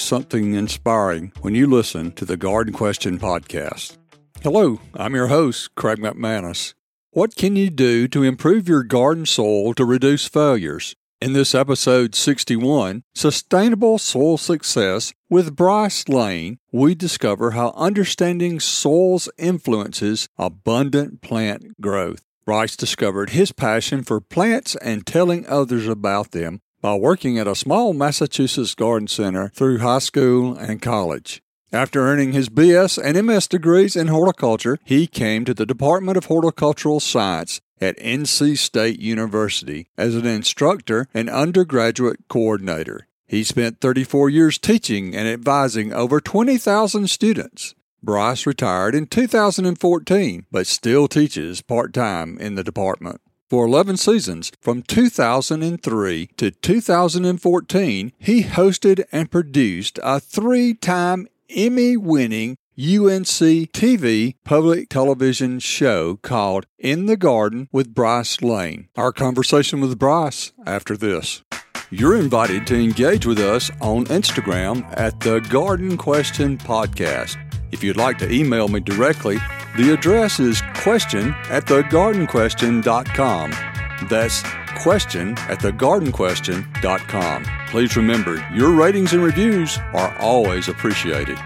something inspiring when you listen to the Garden Question podcast. Hello, I'm your host, Craig McManus. What can you do to improve your garden soil to reduce failures? In this episode 61, Sustainable Soil Success with Bryce Lane, we discover how understanding soils influences abundant plant growth. Bryce discovered his passion for plants and telling others about them by working at a small Massachusetts garden center through high school and college. After earning his BS and MS degrees in horticulture, he came to the Department of Horticultural Science at NC State University as an instructor and undergraduate coordinator. He spent 34 years teaching and advising over 20,000 students. Bryce retired in 2014, but still teaches part time in the department. For 11 seasons, from 2003 to 2014, he hosted and produced a three time Emmy winning UNC TV public television show called In the Garden with Bryce Lane. Our conversation with Bryce after this. You're invited to engage with us on Instagram at the Garden Question Podcast. If you'd like to email me directly, the address is question at thegardenquestion.com. That's question at thegardenquestion.com. Please remember, your ratings and reviews are always appreciated.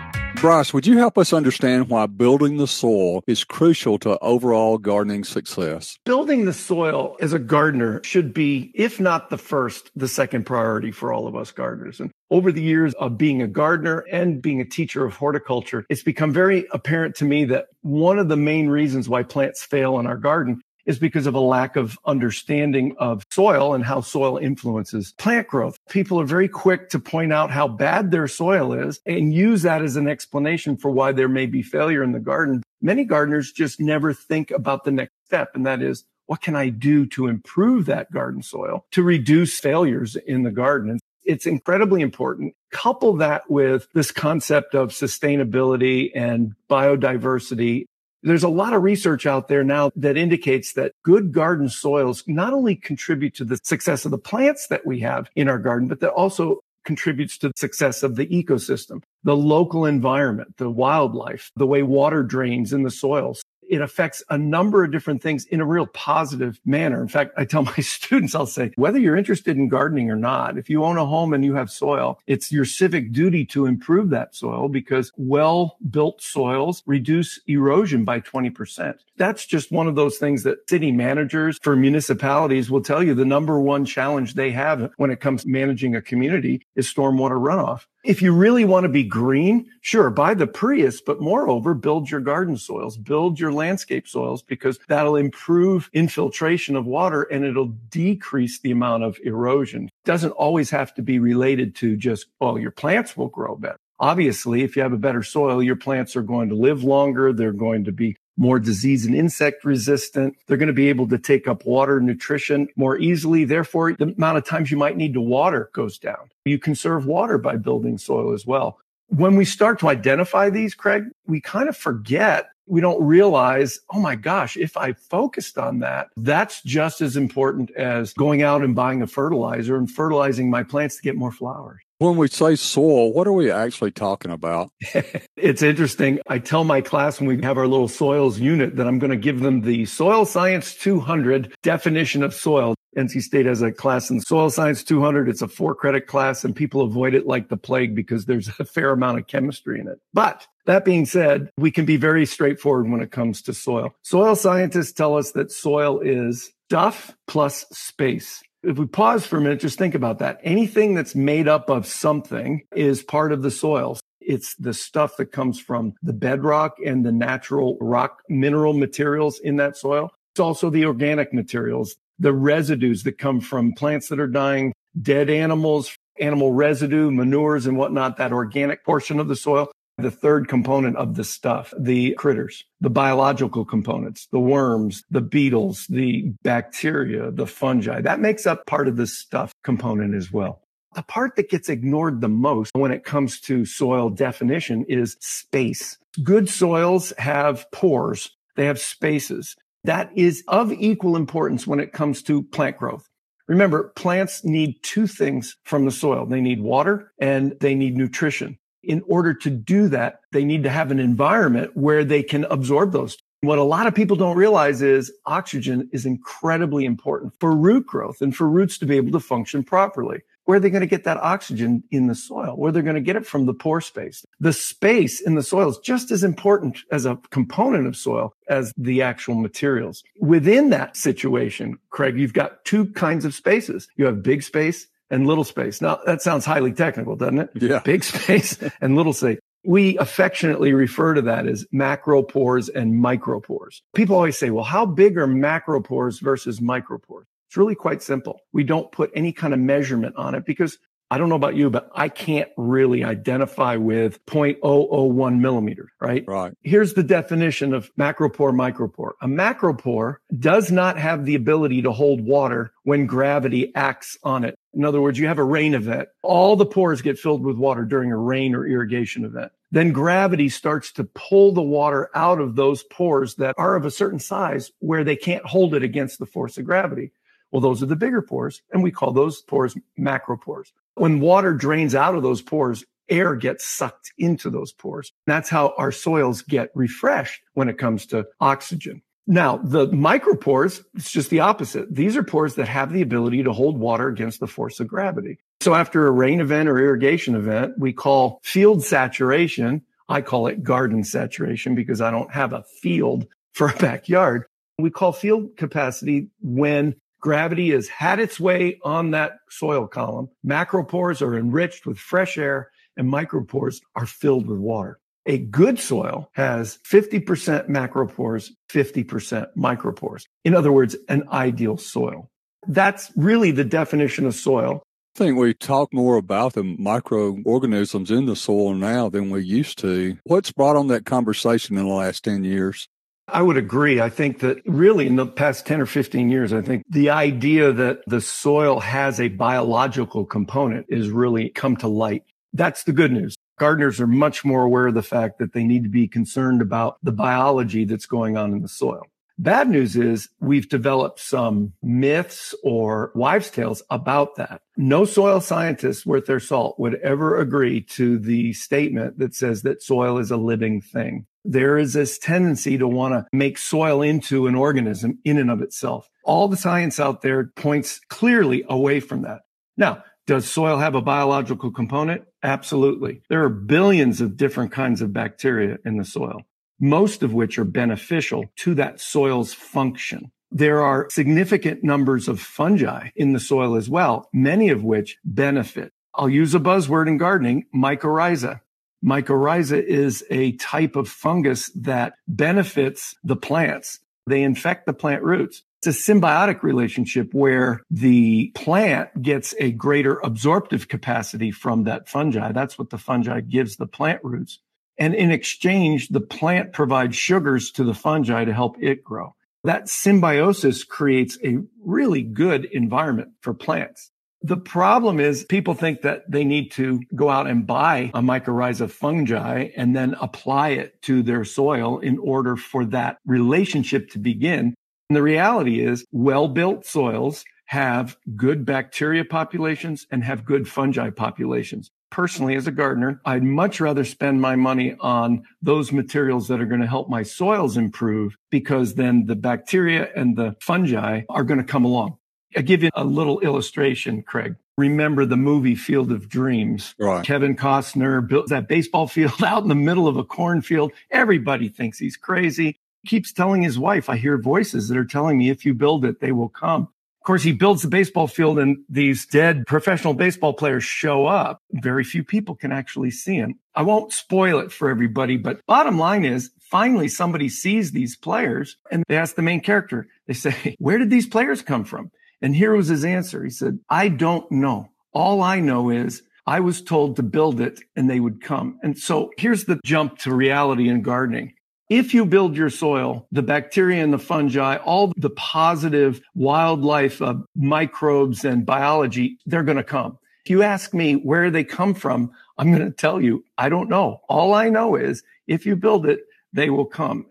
Bryce, would you help us understand why building the soil is crucial to overall gardening success? Building the soil as a gardener should be, if not the first, the second priority for all of us gardeners. And over the years of being a gardener and being a teacher of horticulture, it's become very apparent to me that one of the main reasons why plants fail in our garden is because of a lack of understanding of soil and how soil influences plant growth. People are very quick to point out how bad their soil is and use that as an explanation for why there may be failure in the garden. Many gardeners just never think about the next step, and that is, what can I do to improve that garden soil to reduce failures in the garden? It's incredibly important. Couple that with this concept of sustainability and biodiversity there's a lot of research out there now that indicates that good garden soils not only contribute to the success of the plants that we have in our garden, but that also contributes to the success of the ecosystem, the local environment, the wildlife, the way water drains in the soils it affects a number of different things in a real positive manner. In fact, I tell my students, I'll say, whether you're interested in gardening or not, if you own a home and you have soil, it's your civic duty to improve that soil because well built soils reduce erosion by 20%. That's just one of those things that city managers for municipalities will tell you the number one challenge they have when it comes to managing a community is stormwater runoff. If you really want to be green, sure, buy the Prius, but moreover, build your garden soils, build your landscape soils because that'll improve infiltration of water and it'll decrease the amount of erosion. Doesn't always have to be related to just, well, your plants will grow better. Obviously, if you have a better soil, your plants are going to live longer. They're going to be more disease and insect resistant. They're going to be able to take up water nutrition more easily. Therefore, the amount of times you might need to water goes down. You conserve water by building soil as well. When we start to identify these, Craig, we kind of forget we don't realize, oh my gosh, if I focused on that, that's just as important as going out and buying a fertilizer and fertilizing my plants to get more flowers. When we say soil, what are we actually talking about? it's interesting. I tell my class when we have our little soils unit that I'm going to give them the Soil Science 200 definition of soil. NC State has a class in Soil Science 200. It's a four credit class and people avoid it like the plague because there's a fair amount of chemistry in it. But that being said, we can be very straightforward when it comes to soil. Soil scientists tell us that soil is stuff plus space. If we pause for a minute, just think about that. Anything that's made up of something is part of the soil. It's the stuff that comes from the bedrock and the natural rock mineral materials in that soil. It's also the organic materials, the residues that come from plants that are dying, dead animals, animal residue, manures and whatnot, that organic portion of the soil. The third component of the stuff, the critters, the biological components, the worms, the beetles, the bacteria, the fungi, that makes up part of the stuff component as well. The part that gets ignored the most when it comes to soil definition is space. Good soils have pores. They have spaces. That is of equal importance when it comes to plant growth. Remember, plants need two things from the soil. They need water and they need nutrition. In order to do that, they need to have an environment where they can absorb those. What a lot of people don't realize is oxygen is incredibly important for root growth and for roots to be able to function properly. Where are they going to get that oxygen in the soil? Where are they're going to get it from the pore space. The space in the soil is just as important as a component of soil as the actual materials. Within that situation, Craig, you've got two kinds of spaces. You have big space and little space. Now that sounds highly technical, doesn't it? Yeah. Big space and little space. We affectionately refer to that as macropores and micropores. People always say, well, how big are macropores versus micropores? It's really quite simple. We don't put any kind of measurement on it because I don't know about you, but I can't really identify with 0.001 millimeter, right? Right. Here's the definition of macropore, micropore. A macropore does not have the ability to hold water when gravity acts on it. In other words, you have a rain event. All the pores get filled with water during a rain or irrigation event. Then gravity starts to pull the water out of those pores that are of a certain size where they can't hold it against the force of gravity. Well, those are the bigger pores, and we call those pores macropores. When water drains out of those pores, air gets sucked into those pores. That's how our soils get refreshed when it comes to oxygen. Now, the micropores, it's just the opposite. These are pores that have the ability to hold water against the force of gravity. So after a rain event or irrigation event, we call field saturation. I call it garden saturation because I don't have a field for a backyard. We call field capacity when Gravity has had its way on that soil column. Macropores are enriched with fresh air and micropores are filled with water. A good soil has 50% macropores, 50% micropores. In other words, an ideal soil. That's really the definition of soil. I think we talk more about the microorganisms in the soil now than we used to. What's brought on that conversation in the last 10 years? I would agree. I think that really in the past 10 or 15 years, I think the idea that the soil has a biological component is really come to light. That's the good news. Gardeners are much more aware of the fact that they need to be concerned about the biology that's going on in the soil. Bad news is we've developed some myths or wives' tales about that. No soil scientist worth their salt would ever agree to the statement that says that soil is a living thing there is this tendency to want to make soil into an organism in and of itself. All the science out there points clearly away from that. Now, does soil have a biological component? Absolutely. There are billions of different kinds of bacteria in the soil, most of which are beneficial to that soil's function. There are significant numbers of fungi in the soil as well, many of which benefit. I'll use a buzzword in gardening, mycorrhiza. Mycorrhiza is a type of fungus that benefits the plants. They infect the plant roots. It's a symbiotic relationship where the plant gets a greater absorptive capacity from that fungi. That's what the fungi gives the plant roots. And in exchange, the plant provides sugars to the fungi to help it grow. That symbiosis creates a really good environment for plants. The problem is people think that they need to go out and buy a mycorrhiza fungi and then apply it to their soil in order for that relationship to begin. And the reality is well built soils have good bacteria populations and have good fungi populations. Personally, as a gardener, I'd much rather spend my money on those materials that are going to help my soils improve because then the bacteria and the fungi are going to come along. I'll give you a little illustration, Craig. Remember the movie Field of Dreams? Right. Kevin Costner built that baseball field out in the middle of a cornfield. Everybody thinks he's crazy. He keeps telling his wife, I hear voices that are telling me if you build it, they will come. Of course, he builds the baseball field and these dead professional baseball players show up. Very few people can actually see him. I won't spoil it for everybody, but bottom line is finally somebody sees these players and they ask the main character, they say, where did these players come from? And here was his answer. He said, I don't know. All I know is I was told to build it and they would come. And so here's the jump to reality in gardening. If you build your soil, the bacteria and the fungi, all the positive wildlife microbes and biology, they're going to come. If you ask me where they come from, I'm going to tell you, I don't know. All I know is if you build it, they will come.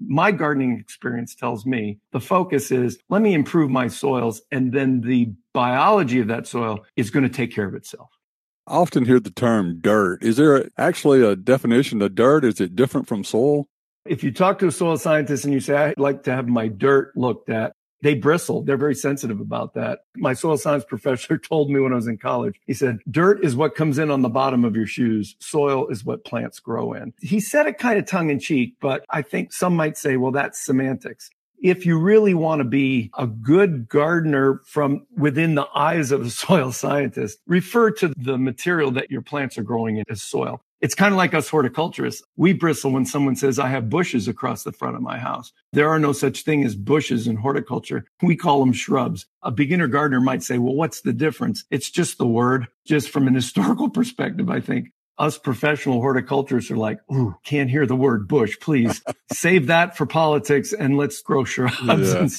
My gardening experience tells me the focus is let me improve my soils and then the biology of that soil is going to take care of itself. I often hear the term dirt. Is there actually a definition of dirt? Is it different from soil? If you talk to a soil scientist and you say, I'd like to have my dirt looked at, they bristle. They're very sensitive about that. My soil science professor told me when I was in college, he said, dirt is what comes in on the bottom of your shoes. Soil is what plants grow in. He said it kind of tongue in cheek, but I think some might say, well, that's semantics. If you really want to be a good gardener from within the eyes of a soil scientist, refer to the material that your plants are growing in as soil. It's kind of like us horticulturists. We bristle when someone says, I have bushes across the front of my house. There are no such thing as bushes in horticulture. We call them shrubs. A beginner gardener might say, well, what's the difference? It's just the word. Just from an historical perspective, I think us professional horticulturists are like, ooh, can't hear the word bush. Please save that for politics and let's grow shrubs.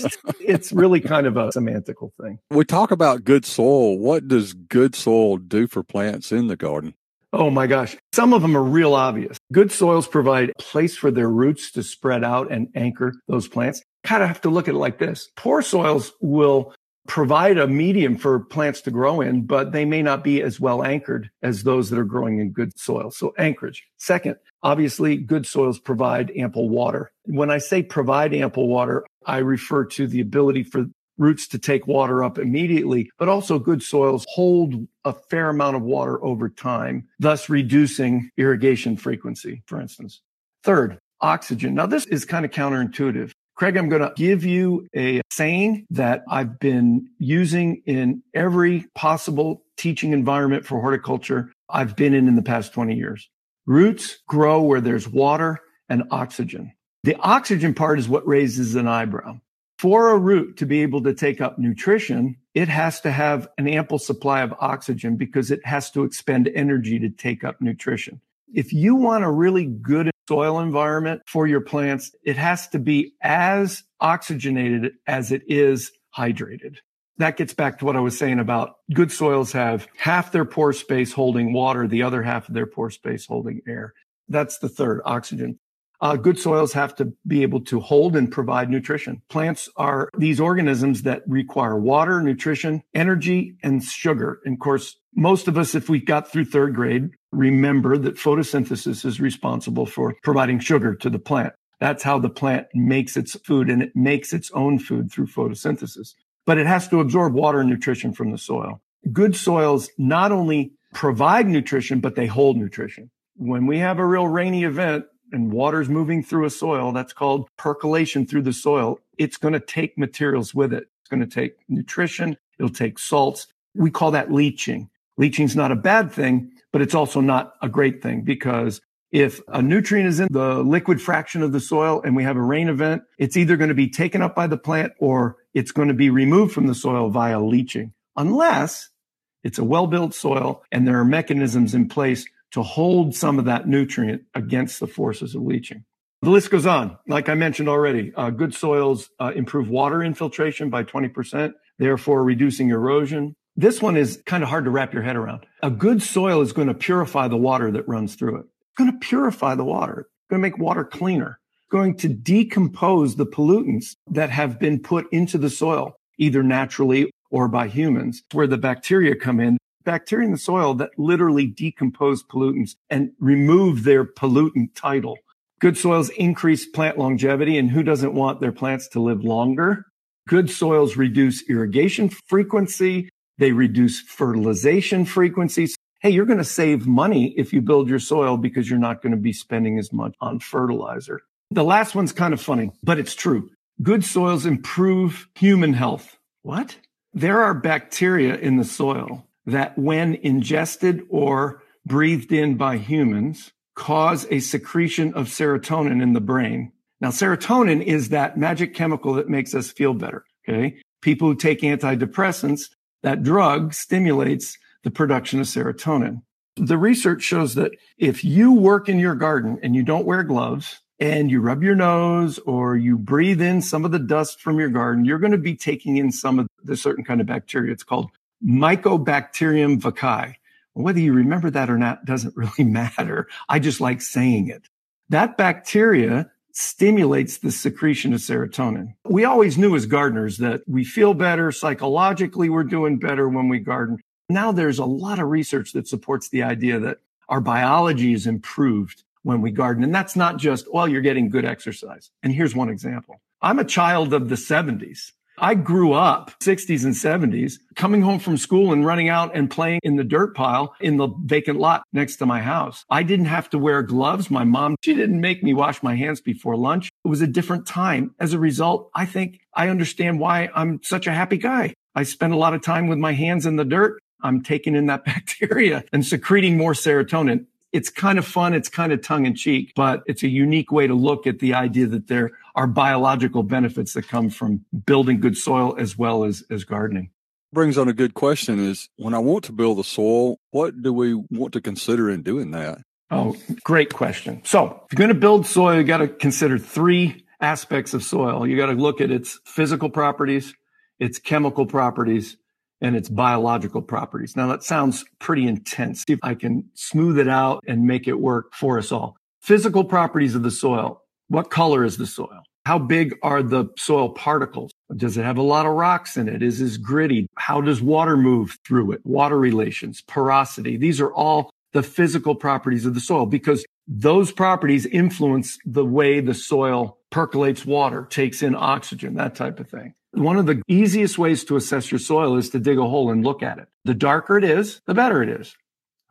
Yeah. it's really kind of a semantical thing. We talk about good soil. What does good soil do for plants in the garden? Oh my gosh. Some of them are real obvious. Good soils provide a place for their roots to spread out and anchor those plants. Kind of have to look at it like this. Poor soils will provide a medium for plants to grow in, but they may not be as well anchored as those that are growing in good soil. So anchorage. Second, obviously good soils provide ample water. When I say provide ample water, I refer to the ability for roots to take water up immediately, but also good soils hold a fair amount of water over time, thus reducing irrigation frequency, for instance. Third, oxygen. Now, this is kind of counterintuitive. Craig, I'm going to give you a saying that I've been using in every possible teaching environment for horticulture I've been in in the past 20 years. Roots grow where there's water and oxygen. The oxygen part is what raises an eyebrow. For a root to be able to take up nutrition, it has to have an ample supply of oxygen because it has to expend energy to take up nutrition. If you want a really good soil environment for your plants, it has to be as oxygenated as it is hydrated. That gets back to what I was saying about good soils have half their pore space holding water, the other half of their pore space holding air. That's the third, oxygen. Uh, good soils have to be able to hold and provide nutrition. Plants are these organisms that require water, nutrition, energy, and sugar. And of course, most of us, if we got through third grade, remember that photosynthesis is responsible for providing sugar to the plant. That's how the plant makes its food and it makes its own food through photosynthesis. But it has to absorb water and nutrition from the soil. Good soils not only provide nutrition, but they hold nutrition. When we have a real rainy event, and water's moving through a soil, that's called percolation through the soil. It's going to take materials with it. It's going to take nutrition. It'll take salts. We call that leaching. Leaching is not a bad thing, but it's also not a great thing because if a nutrient is in the liquid fraction of the soil and we have a rain event, it's either going to be taken up by the plant or it's going to be removed from the soil via leaching, unless it's a well-built soil and there are mechanisms in place to hold some of that nutrient against the forces of leaching. The list goes on. Like I mentioned already, uh, good soils uh, improve water infiltration by 20%, therefore reducing erosion. This one is kind of hard to wrap your head around. A good soil is going to purify the water that runs through it. It's going to purify the water. It's going to make water cleaner. It's going to decompose the pollutants that have been put into the soil, either naturally or by humans, where the bacteria come in bacteria in the soil that literally decompose pollutants and remove their pollutant title. Good soils increase plant longevity, and who doesn't want their plants to live longer? Good soils reduce irrigation frequency. They reduce fertilization frequencies. Hey, you're going to save money if you build your soil because you're not going to be spending as much on fertilizer. The last one's kind of funny, but it's true. Good soils improve human health. What? There are bacteria in the soil that when ingested or breathed in by humans cause a secretion of serotonin in the brain. Now, serotonin is that magic chemical that makes us feel better. Okay. People who take antidepressants, that drug stimulates the production of serotonin. The research shows that if you work in your garden and you don't wear gloves and you rub your nose or you breathe in some of the dust from your garden, you're going to be taking in some of the certain kind of bacteria. It's called Mycobacterium vaccae. Whether you remember that or not doesn't really matter. I just like saying it. That bacteria stimulates the secretion of serotonin. We always knew as gardeners that we feel better psychologically, we're doing better when we garden. Now there's a lot of research that supports the idea that our biology is improved when we garden. And that's not just, well, you're getting good exercise. And here's one example. I'm a child of the 70s. I grew up 60s and 70s coming home from school and running out and playing in the dirt pile in the vacant lot next to my house. I didn't have to wear gloves. My mom, she didn't make me wash my hands before lunch. It was a different time. As a result, I think I understand why I'm such a happy guy. I spend a lot of time with my hands in the dirt. I'm taking in that bacteria and secreting more serotonin. It's kind of fun. It's kind of tongue in cheek, but it's a unique way to look at the idea that there are biological benefits that come from building good soil as well as, as gardening. Brings on a good question is when I want to build the soil, what do we want to consider in doing that? Oh, great question. So if you're going to build soil, you got to consider three aspects of soil. You got to look at its physical properties, its chemical properties, and its biological properties. Now that sounds pretty intense. See if I can smooth it out and make it work for us all. Physical properties of the soil. What color is the soil? How big are the soil particles? Does it have a lot of rocks in it? Is it gritty? How does water move through it? Water relations, porosity. These are all the physical properties of the soil because those properties influence the way the soil percolates water, takes in oxygen, that type of thing. One of the easiest ways to assess your soil is to dig a hole and look at it. The darker it is, the better it is.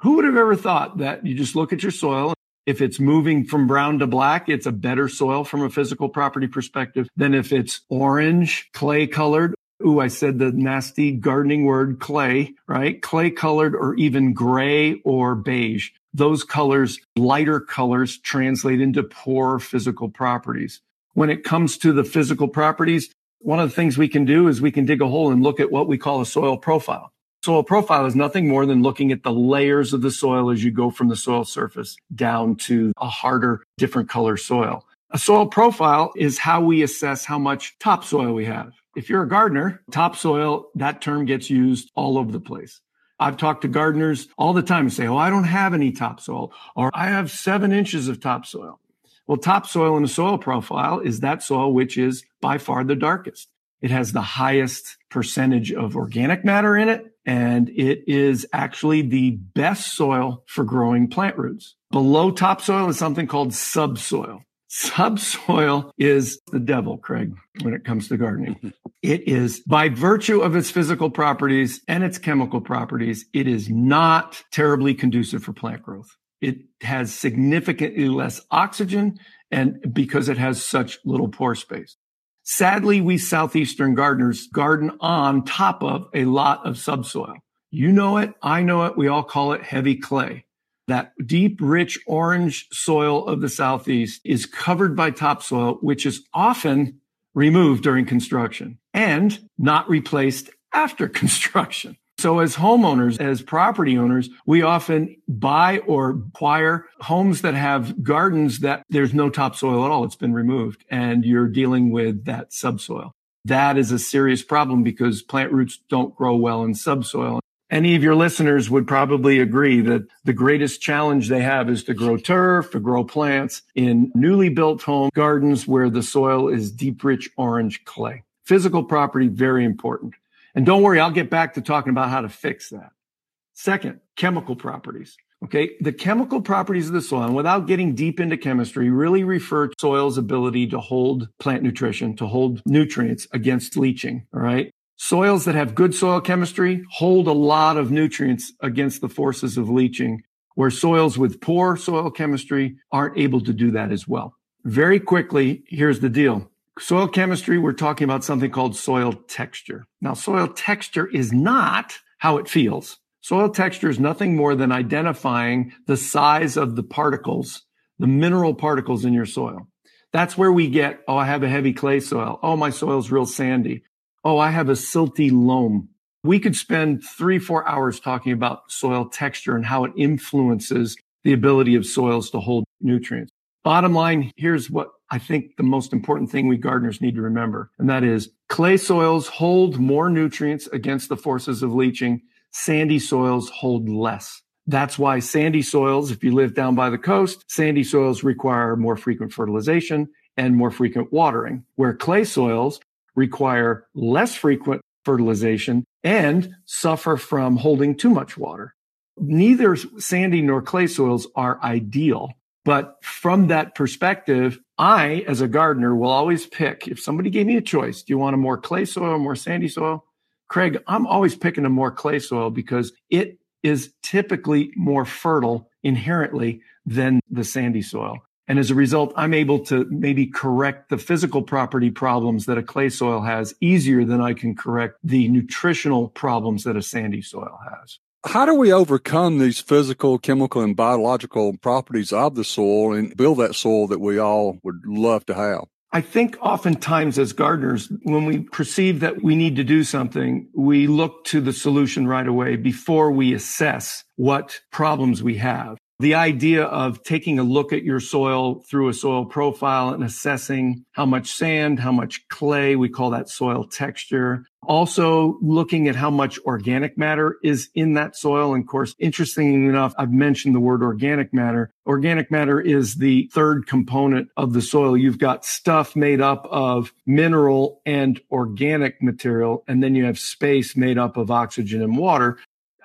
Who would have ever thought that you just look at your soil? If it's moving from brown to black, it's a better soil from a physical property perspective than if it's orange, clay colored. Ooh, I said the nasty gardening word clay, right? Clay colored or even gray or beige. Those colors, lighter colors translate into poor physical properties. When it comes to the physical properties, one of the things we can do is we can dig a hole and look at what we call a soil profile. Soil profile is nothing more than looking at the layers of the soil as you go from the soil surface down to a harder, different color soil. A soil profile is how we assess how much topsoil we have. If you're a gardener, topsoil, that term gets used all over the place. I've talked to gardeners all the time and say, Oh, I don't have any topsoil, or I have seven inches of topsoil. Well, topsoil in a soil profile is that soil which is by far the darkest. It has the highest percentage of organic matter in it, and it is actually the best soil for growing plant roots. Below topsoil is something called subsoil. Subsoil is the devil, Craig, when it comes to gardening. It is by virtue of its physical properties and its chemical properties, it is not terribly conducive for plant growth. It has significantly less oxygen and because it has such little pore space. Sadly, we Southeastern gardeners garden on top of a lot of subsoil. You know it. I know it. We all call it heavy clay. That deep, rich orange soil of the Southeast is covered by topsoil, which is often removed during construction and not replaced after construction. So as homeowners, as property owners, we often buy or acquire homes that have gardens that there's no topsoil at all. It's been removed and you're dealing with that subsoil. That is a serious problem because plant roots don't grow well in subsoil. Any of your listeners would probably agree that the greatest challenge they have is to grow turf, to grow plants in newly built home gardens where the soil is deep, rich orange clay. Physical property, very important. And don't worry, I'll get back to talking about how to fix that. Second, chemical properties. Okay. The chemical properties of the soil, and without getting deep into chemistry, really refer to soil's ability to hold plant nutrition, to hold nutrients against leaching. All right. Soils that have good soil chemistry hold a lot of nutrients against the forces of leaching, where soils with poor soil chemistry aren't able to do that as well. Very quickly, here's the deal. Soil chemistry, we're talking about something called soil texture. Now, soil texture is not how it feels. Soil texture is nothing more than identifying the size of the particles, the mineral particles in your soil. That's where we get, oh, I have a heavy clay soil. Oh, my soil's real sandy. Oh, I have a silty loam. We could spend three, four hours talking about soil texture and how it influences the ability of soils to hold nutrients. Bottom line, here's what I think the most important thing we gardeners need to remember, and that is clay soils hold more nutrients against the forces of leaching. Sandy soils hold less. That's why sandy soils, if you live down by the coast, sandy soils require more frequent fertilization and more frequent watering, where clay soils require less frequent fertilization and suffer from holding too much water. Neither sandy nor clay soils are ideal. But from that perspective, I, as a gardener, will always pick if somebody gave me a choice, do you want a more clay soil or more sandy soil? Craig, I'm always picking a more clay soil because it is typically more fertile inherently than the sandy soil. And as a result, I'm able to maybe correct the physical property problems that a clay soil has easier than I can correct the nutritional problems that a sandy soil has. How do we overcome these physical, chemical, and biological properties of the soil and build that soil that we all would love to have? I think oftentimes as gardeners, when we perceive that we need to do something, we look to the solution right away before we assess what problems we have the idea of taking a look at your soil through a soil profile and assessing how much sand, how much clay, we call that soil texture. Also looking at how much organic matter is in that soil. And of course, interestingly enough, I've mentioned the word organic matter. Organic matter is the third component of the soil. You've got stuff made up of mineral and organic material, and then you have space made up of oxygen and water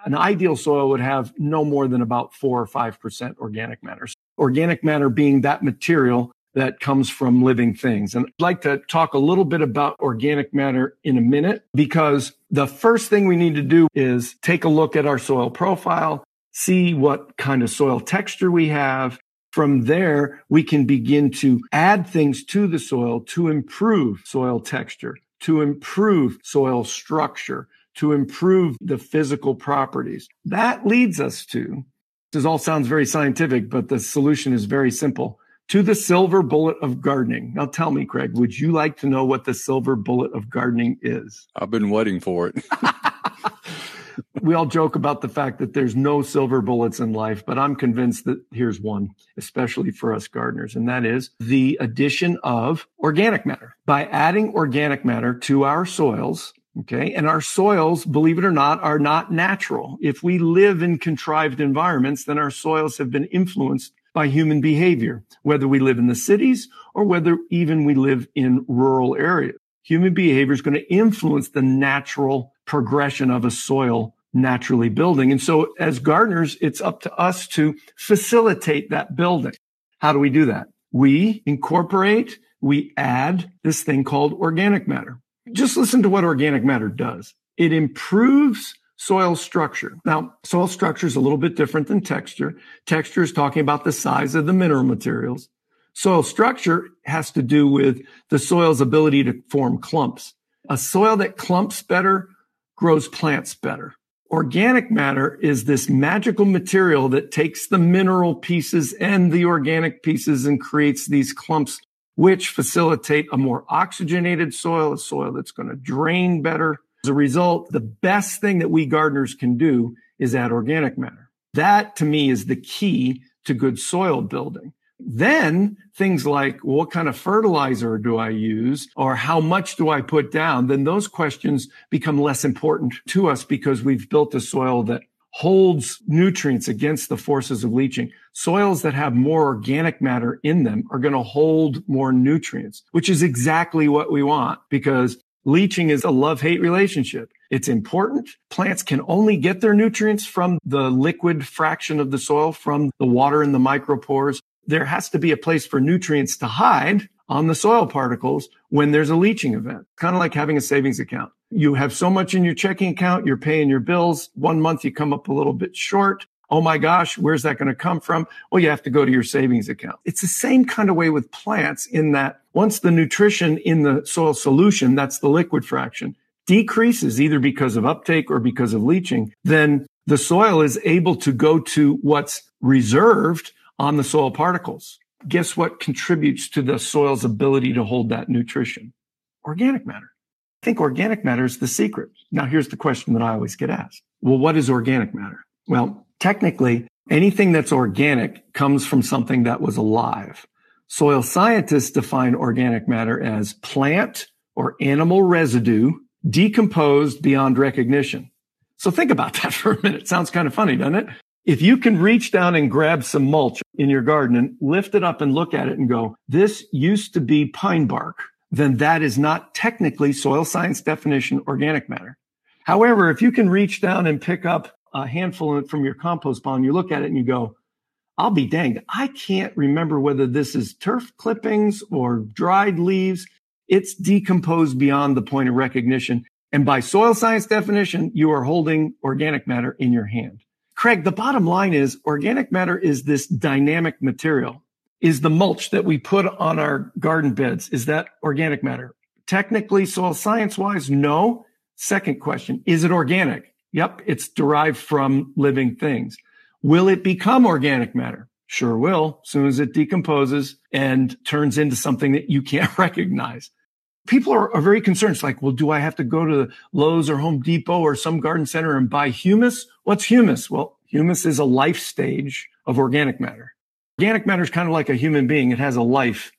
an ideal soil would have no more than about four or 5% organic matter. Organic matter being that material that comes from living things. And I'd like to talk a little bit about organic matter in a minute because the first thing we need to do is take a look at our soil profile, see what kind of soil texture we have. From there, we can begin to add things to the soil to improve soil texture, to improve soil structure, to improve the physical properties. That leads us to, this all sounds very scientific, but the solution is very simple to the silver bullet of gardening. Now tell me, Craig, would you like to know what the silver bullet of gardening is? I've been waiting for it. we all joke about the fact that there's no silver bullets in life, but I'm convinced that here's one, especially for us gardeners, and that is the addition of organic matter. By adding organic matter to our soils, Okay. And our soils, believe it or not, are not natural. If we live in contrived environments, then our soils have been influenced by human behavior, whether we live in the cities or whether even we live in rural areas. Human behavior is going to influence the natural progression of a soil naturally building. And so as gardeners, it's up to us to facilitate that building. How do we do that? We incorporate, we add this thing called organic matter. Just listen to what organic matter does. It improves soil structure. Now, soil structure is a little bit different than texture. Texture is talking about the size of the mineral materials. Soil structure has to do with the soil's ability to form clumps. A soil that clumps better grows plants better. Organic matter is this magical material that takes the mineral pieces and the organic pieces and creates these clumps which facilitate a more oxygenated soil, a soil that's going to drain better. As a result, the best thing that we gardeners can do is add organic matter. That to me is the key to good soil building. Then things like what kind of fertilizer do I use or how much do I put down? Then those questions become less important to us because we've built a soil that holds nutrients against the forces of leaching. Soils that have more organic matter in them are going to hold more nutrients, which is exactly what we want because leaching is a love hate relationship. It's important. Plants can only get their nutrients from the liquid fraction of the soil, from the water in the micropores. There has to be a place for nutrients to hide on the soil particles when there's a leaching event, kind of like having a savings account. You have so much in your checking account, you're paying your bills. One month you come up a little bit short. Oh my gosh, where's that going to come from? Well, you have to go to your savings account. It's the same kind of way with plants in that once the nutrition in the soil solution, that's the liquid fraction, decreases either because of uptake or because of leaching, then the soil is able to go to what's reserved on the soil particles. Guess what contributes to the soil's ability to hold that nutrition? Organic matter. I think organic matter is the secret. Now, here's the question that I always get asked. Well, what is organic matter? Well, technically, anything that's organic comes from something that was alive. Soil scientists define organic matter as plant or animal residue decomposed beyond recognition. So think about that for a minute. Sounds kind of funny, doesn't it? If you can reach down and grab some mulch in your garden and lift it up and look at it and go, this used to be pine bark, then that is not technically soil science definition organic matter. However, if you can reach down and pick up a handful from your compost and you look at it and you go, I'll be danged. I can't remember whether this is turf clippings or dried leaves. It's decomposed beyond the point of recognition. And by soil science definition, you are holding organic matter in your hand. Craig, the bottom line is organic matter is this dynamic material. Is the mulch that we put on our garden beds, is that organic matter? Technically, soil science wise, no. Second question, is it organic? Yep, it's derived from living things. Will it become organic matter? Sure will, as soon as it decomposes and turns into something that you can't recognize. People are, are very concerned. It's like, well, do I have to go to Lowe's or Home Depot or some garden center and buy humus? What's humus? Well, humus is a life stage of organic matter. Organic matter is kind of like a human being. It has a life.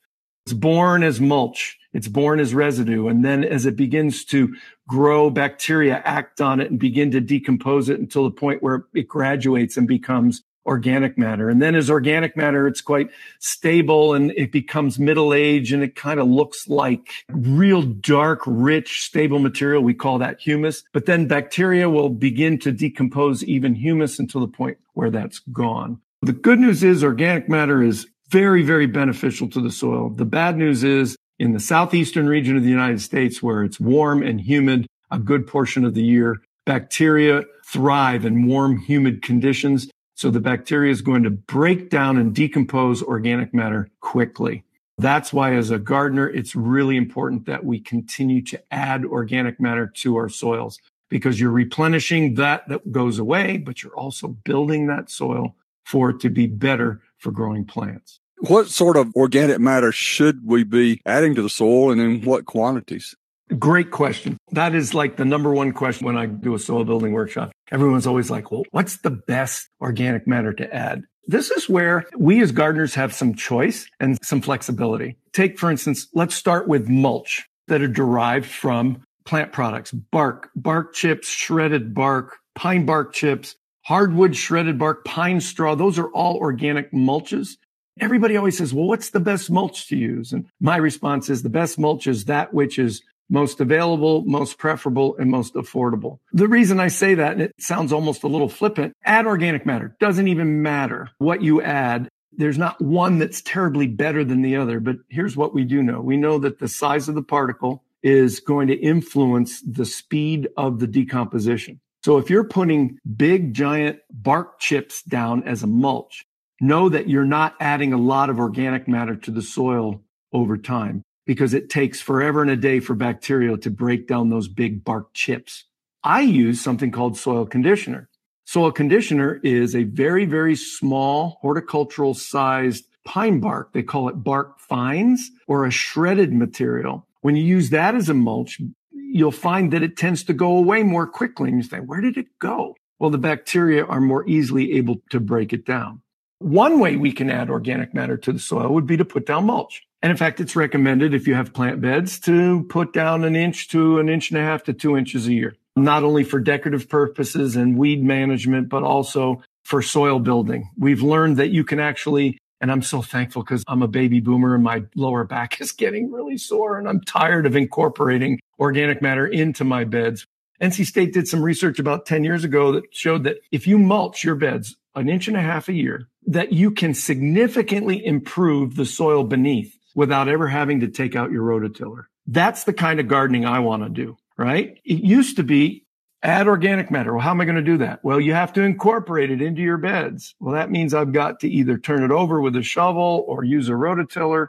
It's born as mulch. It's born as residue. And then as it begins to grow, bacteria act on it and begin to decompose it until the point where it graduates and becomes organic matter. And then as organic matter, it's quite stable and it becomes middle age and it kind of looks like real dark, rich, stable material. We call that humus. But then bacteria will begin to decompose even humus until the point where that's gone. The good news is organic matter is very, very beneficial to the soil. The bad news is in the southeastern region of the United States, where it's warm and humid a good portion of the year, bacteria thrive in warm, humid conditions. So the bacteria is going to break down and decompose organic matter quickly. That's why as a gardener, it's really important that we continue to add organic matter to our soils because you're replenishing that that goes away, but you're also building that soil for it to be better for growing plants. What sort of organic matter should we be adding to the soil and in what quantities? Great question. That is like the number one question when I do a soil building workshop. Everyone's always like, well, what's the best organic matter to add? This is where we as gardeners have some choice and some flexibility. Take, for instance, let's start with mulch that are derived from plant products, bark, bark chips, shredded bark, pine bark chips, hardwood shredded bark, pine straw. Those are all organic mulches. Everybody always says, well, what's the best mulch to use? And my response is the best mulch is that which is most available, most preferable, and most affordable. The reason I say that, and it sounds almost a little flippant, add organic matter. Doesn't even matter what you add. There's not one that's terribly better than the other, but here's what we do know. We know that the size of the particle is going to influence the speed of the decomposition. So if you're putting big giant bark chips down as a mulch, know that you're not adding a lot of organic matter to the soil over time because it takes forever and a day for bacteria to break down those big bark chips. I use something called soil conditioner. Soil conditioner is a very, very small horticultural sized pine bark. They call it bark fines or a shredded material. When you use that as a mulch, you'll find that it tends to go away more quickly. And you say, where did it go? Well, the bacteria are more easily able to break it down. One way we can add organic matter to the soil would be to put down mulch. And in fact, it's recommended if you have plant beds to put down an inch to an inch and a half to two inches a year, not only for decorative purposes and weed management, but also for soil building. We've learned that you can actually and I'm so thankful because I'm a baby boomer and my lower back is getting really sore and I'm tired of incorporating organic matter into my beds. NC State did some research about 10 years ago that showed that if you mulch your beds an inch and a half a year, that you can significantly improve the soil beneath without ever having to take out your rototiller. That's the kind of gardening I want to do, right? It used to be add organic matter. Well, how am I going to do that? Well, you have to incorporate it into your beds. Well, that means I've got to either turn it over with a shovel or use a rototiller.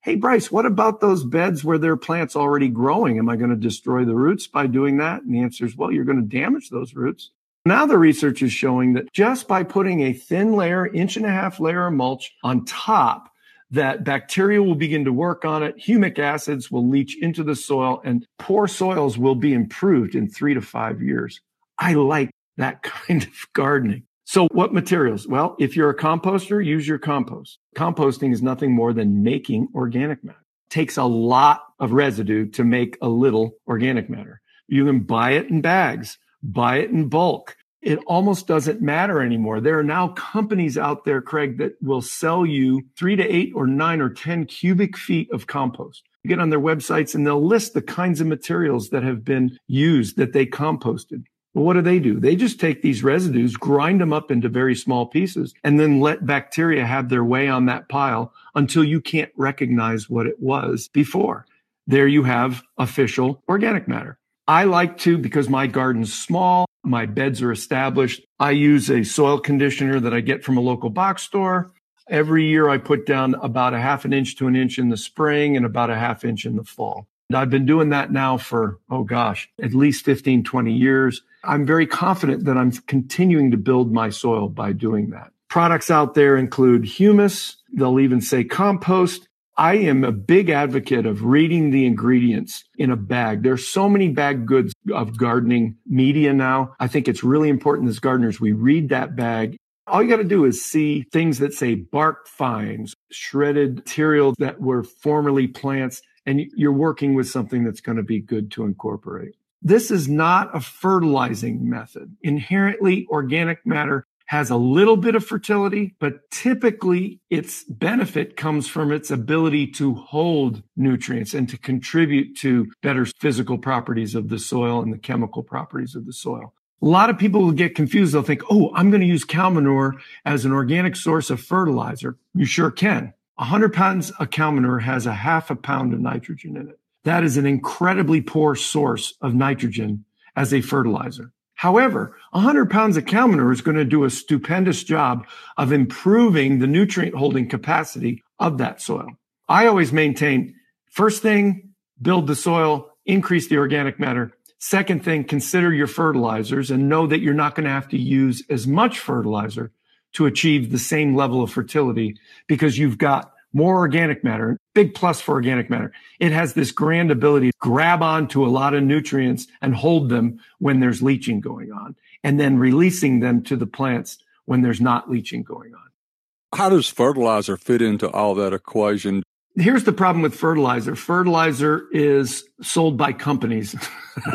Hey, Bryce, what about those beds where there are plants already growing? Am I going to destroy the roots by doing that? And the answer is, well, you're going to damage those roots. Now the research is showing that just by putting a thin layer, inch and a half layer of mulch on top, that bacteria will begin to work on it. Humic acids will leach into the soil and poor soils will be improved in three to five years. I like that kind of gardening. So what materials? Well, if you're a composter, use your compost. Composting is nothing more than making organic matter. It takes a lot of residue to make a little organic matter. You can buy it in bags, buy it in bulk. It almost doesn't matter anymore. There are now companies out there, Craig, that will sell you three to eight or nine or 10 cubic feet of compost. You get on their websites and they'll list the kinds of materials that have been used that they composted. Well, what do they do? They just take these residues, grind them up into very small pieces, and then let bacteria have their way on that pile until you can't recognize what it was before. There you have official organic matter. I like to, because my garden's small, my beds are established. I use a soil conditioner that I get from a local box store. Every year I put down about a half an inch to an inch in the spring and about a half inch in the fall. I've been doing that now for, oh gosh, at least 15, 20 years. I'm very confident that I'm continuing to build my soil by doing that. Products out there include humus. They'll even say compost. I am a big advocate of reading the ingredients in a bag. There's so many bag goods of gardening media now. I think it's really important as gardeners, we read that bag all you got to do is see things that say bark fines, shredded material that were formerly plants, and you're working with something that's going to be good to incorporate. This is not a fertilizing method. Inherently, organic matter has a little bit of fertility, but typically its benefit comes from its ability to hold nutrients and to contribute to better physical properties of the soil and the chemical properties of the soil. A lot of people will get confused. They'll think, oh, I'm going to use cow manure as an organic source of fertilizer. You sure can. 100 pounds of cow manure has a half a pound of nitrogen in it. That is an incredibly poor source of nitrogen as a fertilizer. However, 100 pounds of cow manure is going to do a stupendous job of improving the nutrient holding capacity of that soil. I always maintain first thing, build the soil, increase the organic matter. Second thing, consider your fertilizers and know that you're not going to have to use as much fertilizer to achieve the same level of fertility because you've got more organic matter. Big plus for organic matter. It has this grand ability to grab onto a lot of nutrients and hold them when there's leaching going on and then releasing them to the plants when there's not leaching going on. How does fertilizer fit into all that equation? Here's the problem with fertilizer. Fertilizer is sold by companies.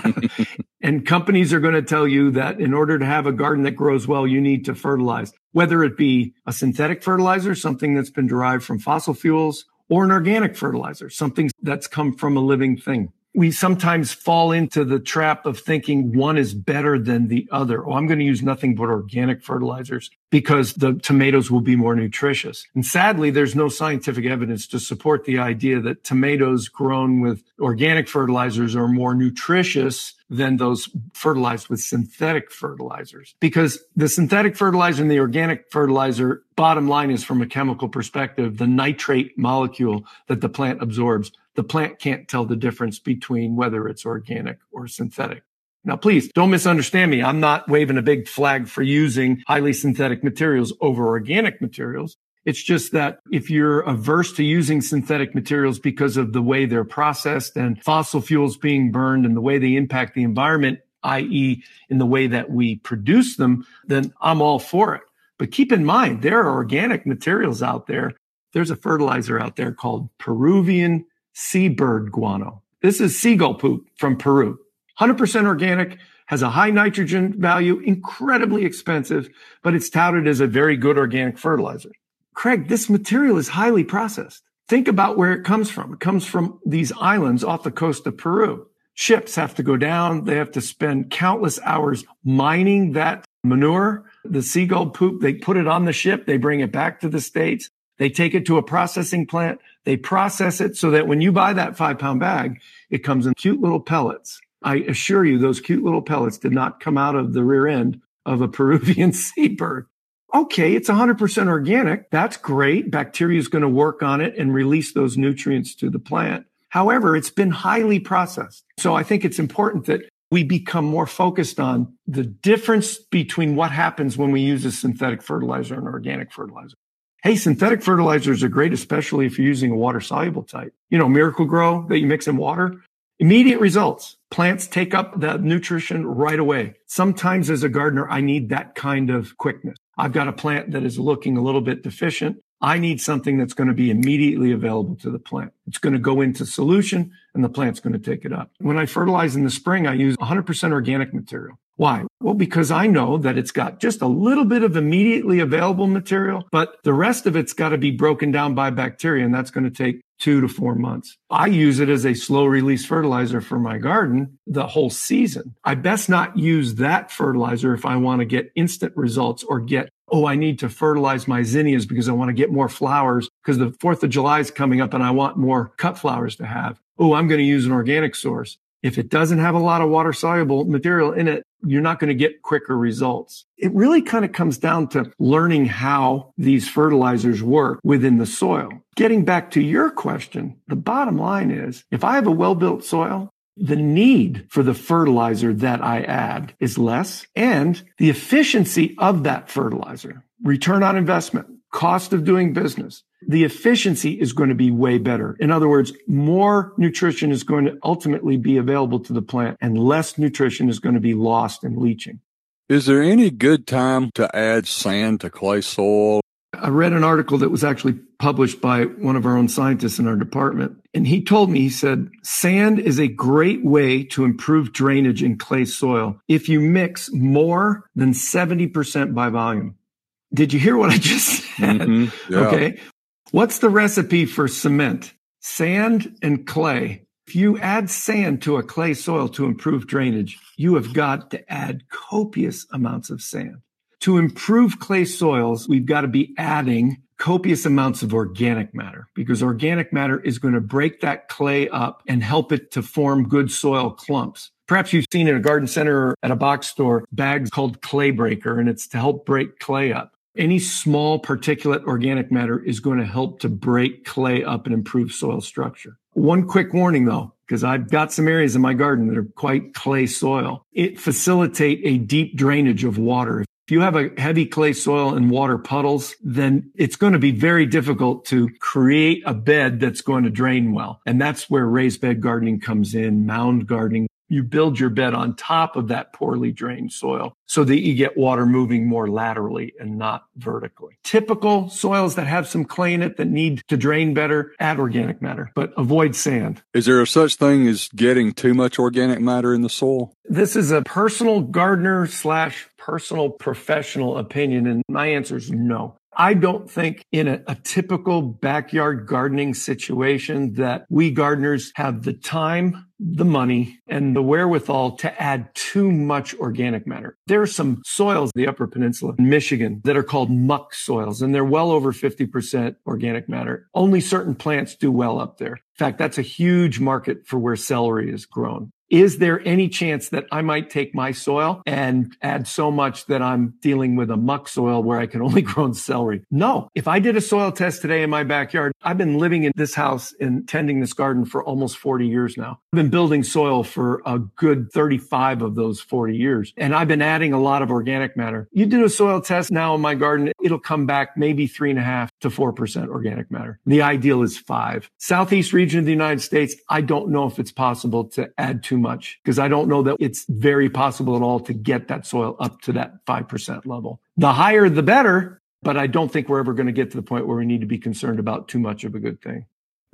and companies are going to tell you that in order to have a garden that grows well, you need to fertilize, whether it be a synthetic fertilizer, something that's been derived from fossil fuels, or an organic fertilizer, something that's come from a living thing we sometimes fall into the trap of thinking one is better than the other. Oh, I'm going to use nothing but organic fertilizers because the tomatoes will be more nutritious. And sadly, there's no scientific evidence to support the idea that tomatoes grown with organic fertilizers are more nutritious than those fertilized with synthetic fertilizers. Because the synthetic fertilizer and the organic fertilizer, bottom line is from a chemical perspective, the nitrate molecule that the plant absorbs the plant can't tell the difference between whether it's organic or synthetic. Now, please don't misunderstand me. I'm not waving a big flag for using highly synthetic materials over organic materials. It's just that if you're averse to using synthetic materials because of the way they're processed and fossil fuels being burned and the way they impact the environment, i.e. in the way that we produce them, then I'm all for it. But keep in mind, there are organic materials out there. There's a fertilizer out there called Peruvian seabird guano. This is seagull poop from Peru. 100% organic, has a high nitrogen value, incredibly expensive, but it's touted as a very good organic fertilizer. Craig, this material is highly processed. Think about where it comes from. It comes from these islands off the coast of Peru. Ships have to go down. They have to spend countless hours mining that manure, the seagull poop. They put it on the ship. They bring it back to the States. They take it to a processing plant. They process it so that when you buy that five pound bag, it comes in cute little pellets. I assure you, those cute little pellets did not come out of the rear end of a Peruvian seabird. Okay, it's 100% organic. That's great. Bacteria is going to work on it and release those nutrients to the plant. However, it's been highly processed. So I think it's important that we become more focused on the difference between what happens when we use a synthetic fertilizer and organic fertilizer. Hey, synthetic fertilizers are great, especially if you're using a water soluble type. You know, Miracle-Gro that you mix in water, immediate results. Plants take up that nutrition right away. Sometimes as a gardener, I need that kind of quickness. I've got a plant that is looking a little bit deficient. I need something that's going to be immediately available to the plant. It's going to go into solution and the plant's going to take it up. When I fertilize in the spring, I use 100% organic material. Why? Well, because I know that it's got just a little bit of immediately available material, but the rest of it's got to be broken down by bacteria, and that's going to take two to four months. I use it as a slow release fertilizer for my garden the whole season. I best not use that fertilizer if I want to get instant results or get oh, I need to fertilize my zinnias because I want to get more flowers because the 4th of July is coming up and I want more cut flowers to have. Oh, I'm going to use an organic source. If it doesn't have a lot of water soluble material in it, you're not going to get quicker results. It really kind of comes down to learning how these fertilizers work within the soil. Getting back to your question, the bottom line is if I have a well built soil, the need for the fertilizer that I add is less and the efficiency of that fertilizer, return on investment, cost of doing business, the efficiency is going to be way better. In other words, more nutrition is going to ultimately be available to the plant and less nutrition is going to be lost in leaching. Is there any good time to add sand to clay soil? I read an article that was actually published by one of our own scientists in our department. And he told me, he said, sand is a great way to improve drainage in clay soil if you mix more than 70% by volume. Did you hear what I just said? Mm-hmm. Yeah. Okay. What's the recipe for cement? Sand and clay. If you add sand to a clay soil to improve drainage, you have got to add copious amounts of sand. To improve clay soils, we've got to be adding copious amounts of organic matter because organic matter is going to break that clay up and help it to form good soil clumps. Perhaps you've seen in a garden center or at a box store bags called clay breaker and it's to help break clay up. Any small particulate organic matter is going to help to break clay up and improve soil structure. One quick warning though, because I've got some areas in my garden that are quite clay soil. It facilitate a deep drainage of water. If you have a heavy clay soil and water puddles, then it's going to be very difficult to create a bed that's going to drain well. And that's where raised bed gardening comes in, mound gardening, you build your bed on top of that poorly drained soil so that you get water moving more laterally and not vertically. Typical soils that have some clay in it that need to drain better, add organic matter, but avoid sand. Is there a such thing as getting too much organic matter in the soil? This is a personal gardener slash personal professional opinion. And my answer is no. I don't think in a, a, typical backyard gardening situation that we gardeners have the time, the money, and the wherewithal to add too much organic matter. There are some soils, the Upper Peninsula in Michigan, that are called muck soils, and they're well over 50% organic matter. Only certain plants do well up there. In fact, that's a huge market for where celery is grown. Is there any chance that I might take my soil and add so much that I'm dealing with a muck soil where I can only grow celery? No. If I did a soil test today in my backyard, I've been living in this house and tending this garden for almost 40 years now. I've been building soil for a good 35 of those 40 years. And I've been adding a lot of organic matter. You do a soil test now in my garden, it'll come back maybe three and a half to 4% organic matter. The ideal is five. Southeast region of the United States, I don't know if it's possible to add too much because I don't know that it's very possible at all to get that soil up to that 5% level. The higher, the better. But I don't think we're ever going to get to the point where we need to be concerned about too much of a good thing.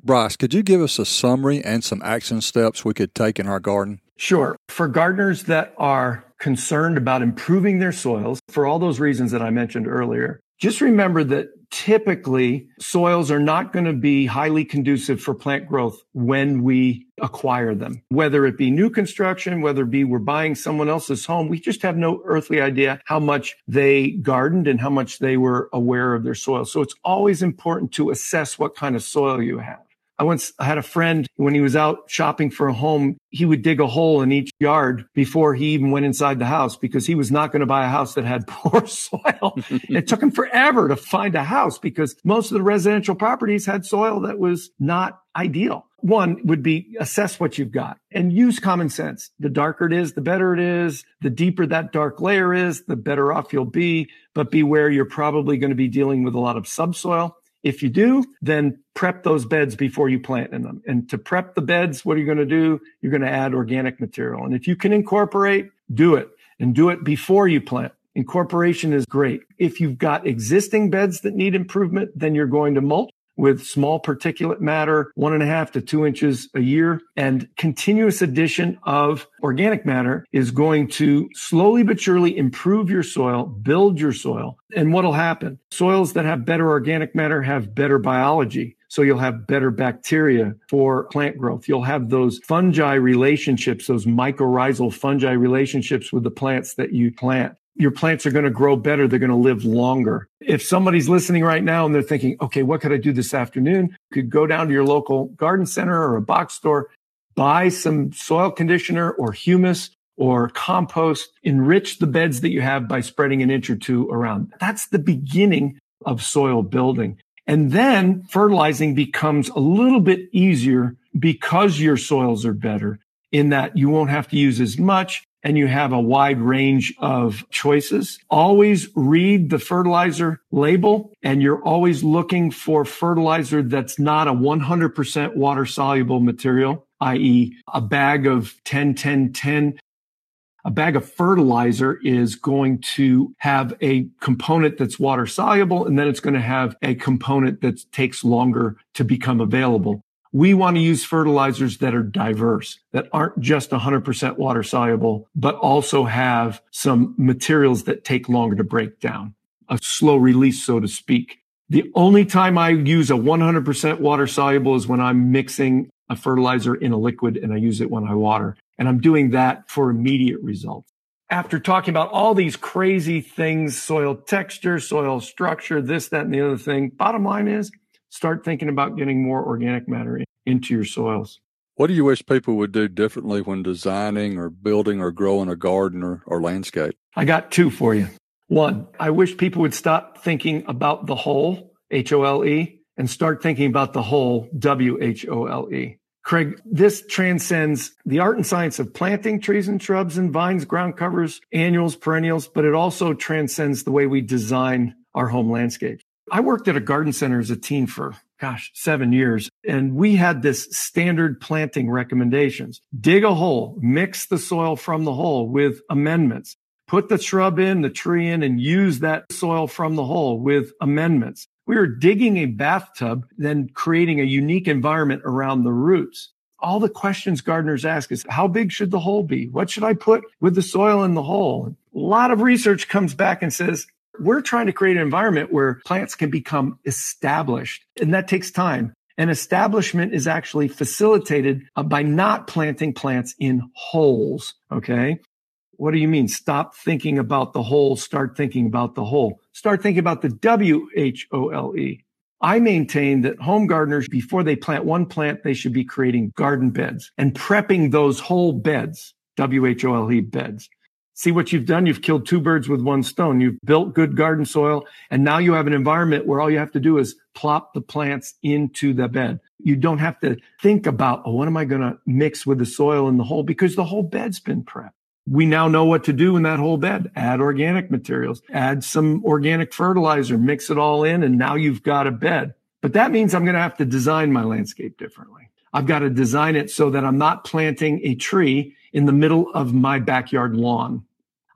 Bryce, could you give us a summary and some action steps we could take in our garden? Sure. For gardeners that are concerned about improving their soils, for all those reasons that I mentioned earlier, just remember that typically soils are not going to be highly conducive for plant growth when we acquire them. Whether it be new construction, whether it be we're buying someone else's home, we just have no earthly idea how much they gardened and how much they were aware of their soil. So it's always important to assess what kind of soil you have. I once had a friend when he was out shopping for a home, he would dig a hole in each yard before he even went inside the house because he was not going to buy a house that had poor soil. it took him forever to find a house because most of the residential properties had soil that was not ideal. one would be assess what you've got and use common sense. The darker it is, the better it is. The deeper that dark layer is, the better off you'll be. But beware, you're probably going to be dealing with a lot of subsoil. If you do, then prep those beds before you plant in them. And to prep the beds, what are you going to do? You're going to add organic material. And if you can incorporate, do it and do it before you plant. Incorporation is great. If you've got existing beds that need improvement, then you're going to mulch with small particulate matter, one and a half to two inches a year. And continuous addition of organic matter is going to slowly but surely improve your soil, build your soil. And what'll happen? Soils that have better organic matter have better biology. So you'll have better bacteria for plant growth. You'll have those fungi relationships, those mycorrhizal fungi relationships with the plants that you plant your plants are going to grow better. They're going to live longer. If somebody's listening right now and they're thinking, okay, what could I do this afternoon? Could go down to your local garden center or a box store, buy some soil conditioner or humus or compost, enrich the beds that you have by spreading an inch or two around. That's the beginning of soil building. And then fertilizing becomes a little bit easier because your soils are better in that you won't have to use as much and you have a wide range of choices. Always read the fertilizer label and you're always looking for fertilizer that's not a 100% water soluble material, i.e. a bag of 10, 10, 10 a bag of fertilizer is going to have a component that's water soluble and then it's going to have a component that takes longer to become available. We want to use fertilizers that are diverse, that aren't just 100% water soluble, but also have some materials that take longer to break down, a slow release, so to speak. The only time I use a 100% water soluble is when I'm mixing a fertilizer in a liquid and I use it when I water. And I'm doing that for immediate results. After talking about all these crazy things, soil texture, soil structure, this, that, and the other thing, bottom line is start thinking about getting more organic matter into your soils. What do you wish people would do differently when designing or building or growing a garden or, or landscape? I got two for you. One, I wish people would stop thinking about the whole, H O L E, and start thinking about the whole, W H O L E. Craig, this transcends the art and science of planting trees and shrubs and vines, ground covers, annuals, perennials, but it also transcends the way we design our home landscapes. I worked at a garden center as a teen for, gosh, seven years. And we had this standard planting recommendations. Dig a hole, mix the soil from the hole with amendments. Put the shrub in, the tree in, and use that soil from the hole with amendments. We were digging a bathtub, then creating a unique environment around the roots. All the questions gardeners ask is, how big should the hole be? What should I put with the soil in the hole? A lot of research comes back and says, we're trying to create an environment where plants can become established, and that takes time. And establishment is actually facilitated uh, by not planting plants in holes. Okay. What do you mean? Stop thinking about the hole. Start thinking about the whole. Start thinking about the W H O L E. I maintain that home gardeners, before they plant one plant, they should be creating garden beds and prepping those whole beds, W H O L E beds. See what you've done? You've killed two birds with one stone. You've built good garden soil, and now you have an environment where all you have to do is plop the plants into the bed. You don't have to think about, oh, what am I going to mix with the soil in the hole? Because the whole bed's been prepped. We now know what to do in that whole bed. Add organic materials, add some organic fertilizer, mix it all in, and now you've got a bed. But that means I'm going to have to design my landscape differently. I've got to design it so that I'm not planting a tree in the middle of my backyard lawn.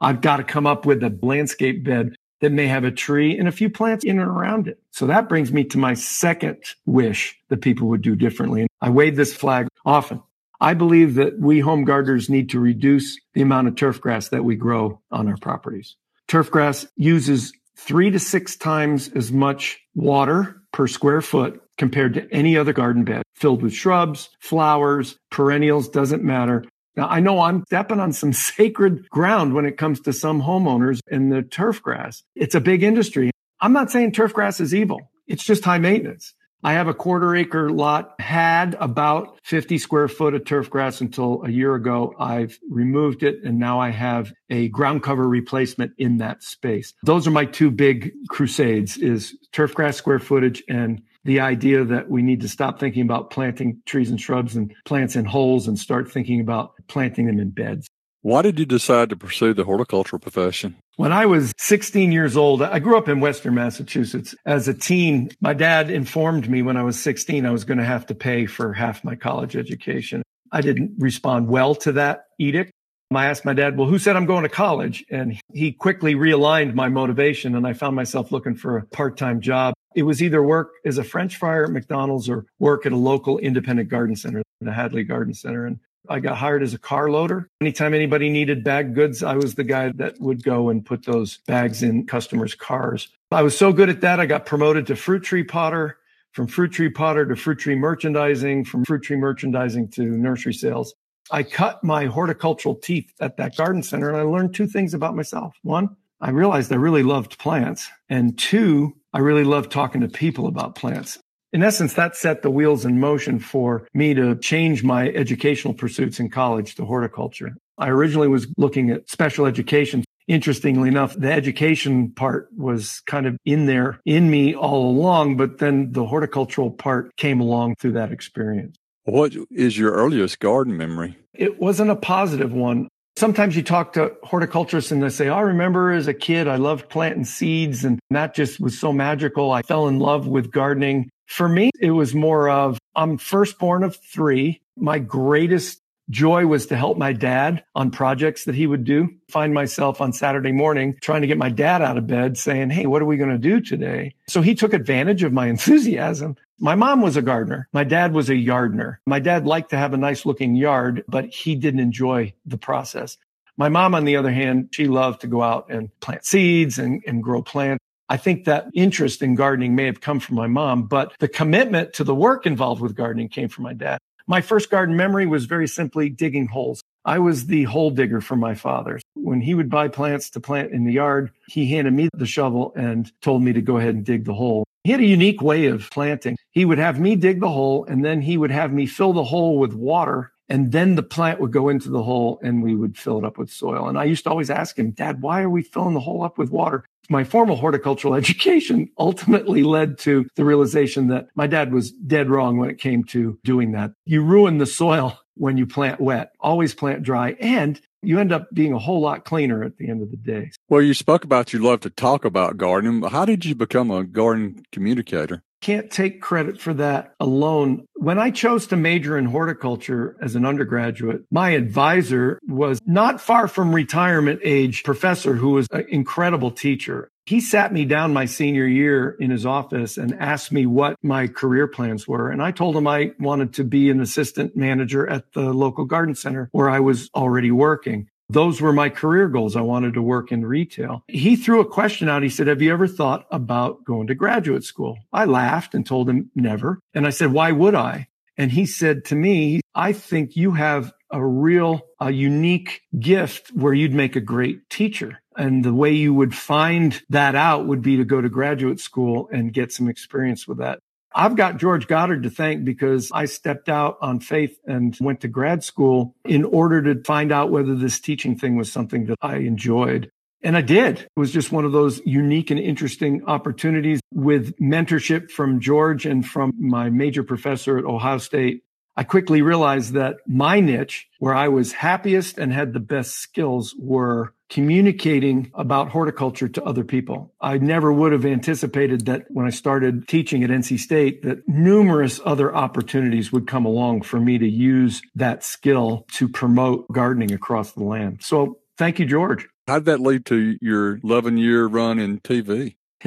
I've got to come up with a landscape bed that may have a tree and a few plants in and around it. So that brings me to my second wish that people would do differently. And I wave this flag often. I believe that we home gardeners need to reduce the amount of turf grass that we grow on our properties. Turf grass uses three to six times as much water per square foot compared to any other garden bed filled with shrubs, flowers, perennials, doesn't matter. Now, I know I'm stepping on some sacred ground when it comes to some homeowners in the turf grass. It's a big industry. I'm not saying turf grass is evil. It's just high maintenance. I have a quarter acre lot, had about 50 square foot of turf grass until a year ago. I've removed it and now I have a ground cover replacement in that space. Those are my two big crusades is turf grass square footage and the idea that we need to stop thinking about planting trees and shrubs and plants in holes and start thinking about planting them in beds. Why did you decide to pursue the horticultural profession? When I was 16 years old, I grew up in Western Massachusetts. As a teen, my dad informed me when I was 16 I was going to have to pay for half my college education. I didn't respond well to that edict. I asked my dad, well, who said I'm going to college? And he quickly realigned my motivation and I found myself looking for a part-time job. It was either work as a French fryer at McDonald's or work at a local independent garden center, the Hadley Garden Center. And I got hired as a car loader. Anytime anybody needed bag goods, I was the guy that would go and put those bags in customers' cars. I was so good at that, I got promoted to fruit tree potter, from fruit tree potter to fruit tree merchandising, from fruit tree merchandising to nursery sales. I cut my horticultural teeth at that garden center and I learned two things about myself. One, I realized I really loved plants. And two, I really loved talking to people about plants in essence, that set the wheels in motion for me to change my educational pursuits in college to horticulture. I originally was looking at special education. Interestingly enough, the education part was kind of in there in me all along, but then the horticultural part came along through that experience. What is your earliest garden memory? It wasn't a positive one. Sometimes you talk to horticulturists and they say, I remember as a kid, I loved planting seeds and that just was so magical. I fell in love with gardening. For me, it was more of I'm firstborn of three. My greatest joy was to help my dad on projects that he would do. Find myself on Saturday morning trying to get my dad out of bed saying, Hey, what are we going to do today? So he took advantage of my enthusiasm. My mom was a gardener. My dad was a yardner. My dad liked to have a nice looking yard, but he didn't enjoy the process. My mom, on the other hand, she loved to go out and plant seeds and, and grow plants. I think that interest in gardening may have come from my mom, but the commitment to the work involved with gardening came from my dad. My first garden memory was very simply digging holes. I was the hole digger for my father. When he would buy plants to plant in the yard, he handed me the shovel and told me to go ahead and dig the hole. He had a unique way of planting. He would have me dig the hole and then he would have me fill the hole with water and then the plant would go into the hole and we would fill it up with soil. And I used to always ask him, Dad, why are we filling the hole up with water? My formal horticultural education ultimately led to the realization that my dad was dead wrong when it came to doing that. You ruin the soil when you plant wet, always plant dry, and you end up being a whole lot cleaner at the end of the day. Well, you spoke about you love to talk about gardening. How did you become a garden communicator? Can't take credit for that alone. When I chose to major in horticulture as an undergraduate, my advisor was not far from retirement age professor who was an incredible teacher. He sat me down my senior year in his office and asked me what my career plans were. And I told him I wanted to be an assistant manager at the local garden center where I was already working. Those were my career goals. I wanted to work in retail. He threw a question out. He said, Have you ever thought about going to graduate school? I laughed and told him never. And I said, Why would I? And he said to me, I think you have a real, a unique gift where you'd make a great teacher. And the way you would find that out would be to go to graduate school and get some experience with that. I've got George Goddard to thank because I stepped out on faith and went to grad school in order to find out whether this teaching thing was something that I enjoyed. And I did. It was just one of those unique and interesting opportunities with mentorship from George and from my major professor at Ohio State. I quickly realized that my niche, where I was happiest and had the best skills, were communicating about horticulture to other people. I never would have anticipated that when I started teaching at NC State that numerous other opportunities would come along for me to use that skill to promote gardening across the land. So thank you, George. How did that lead to your 11 year run in TV?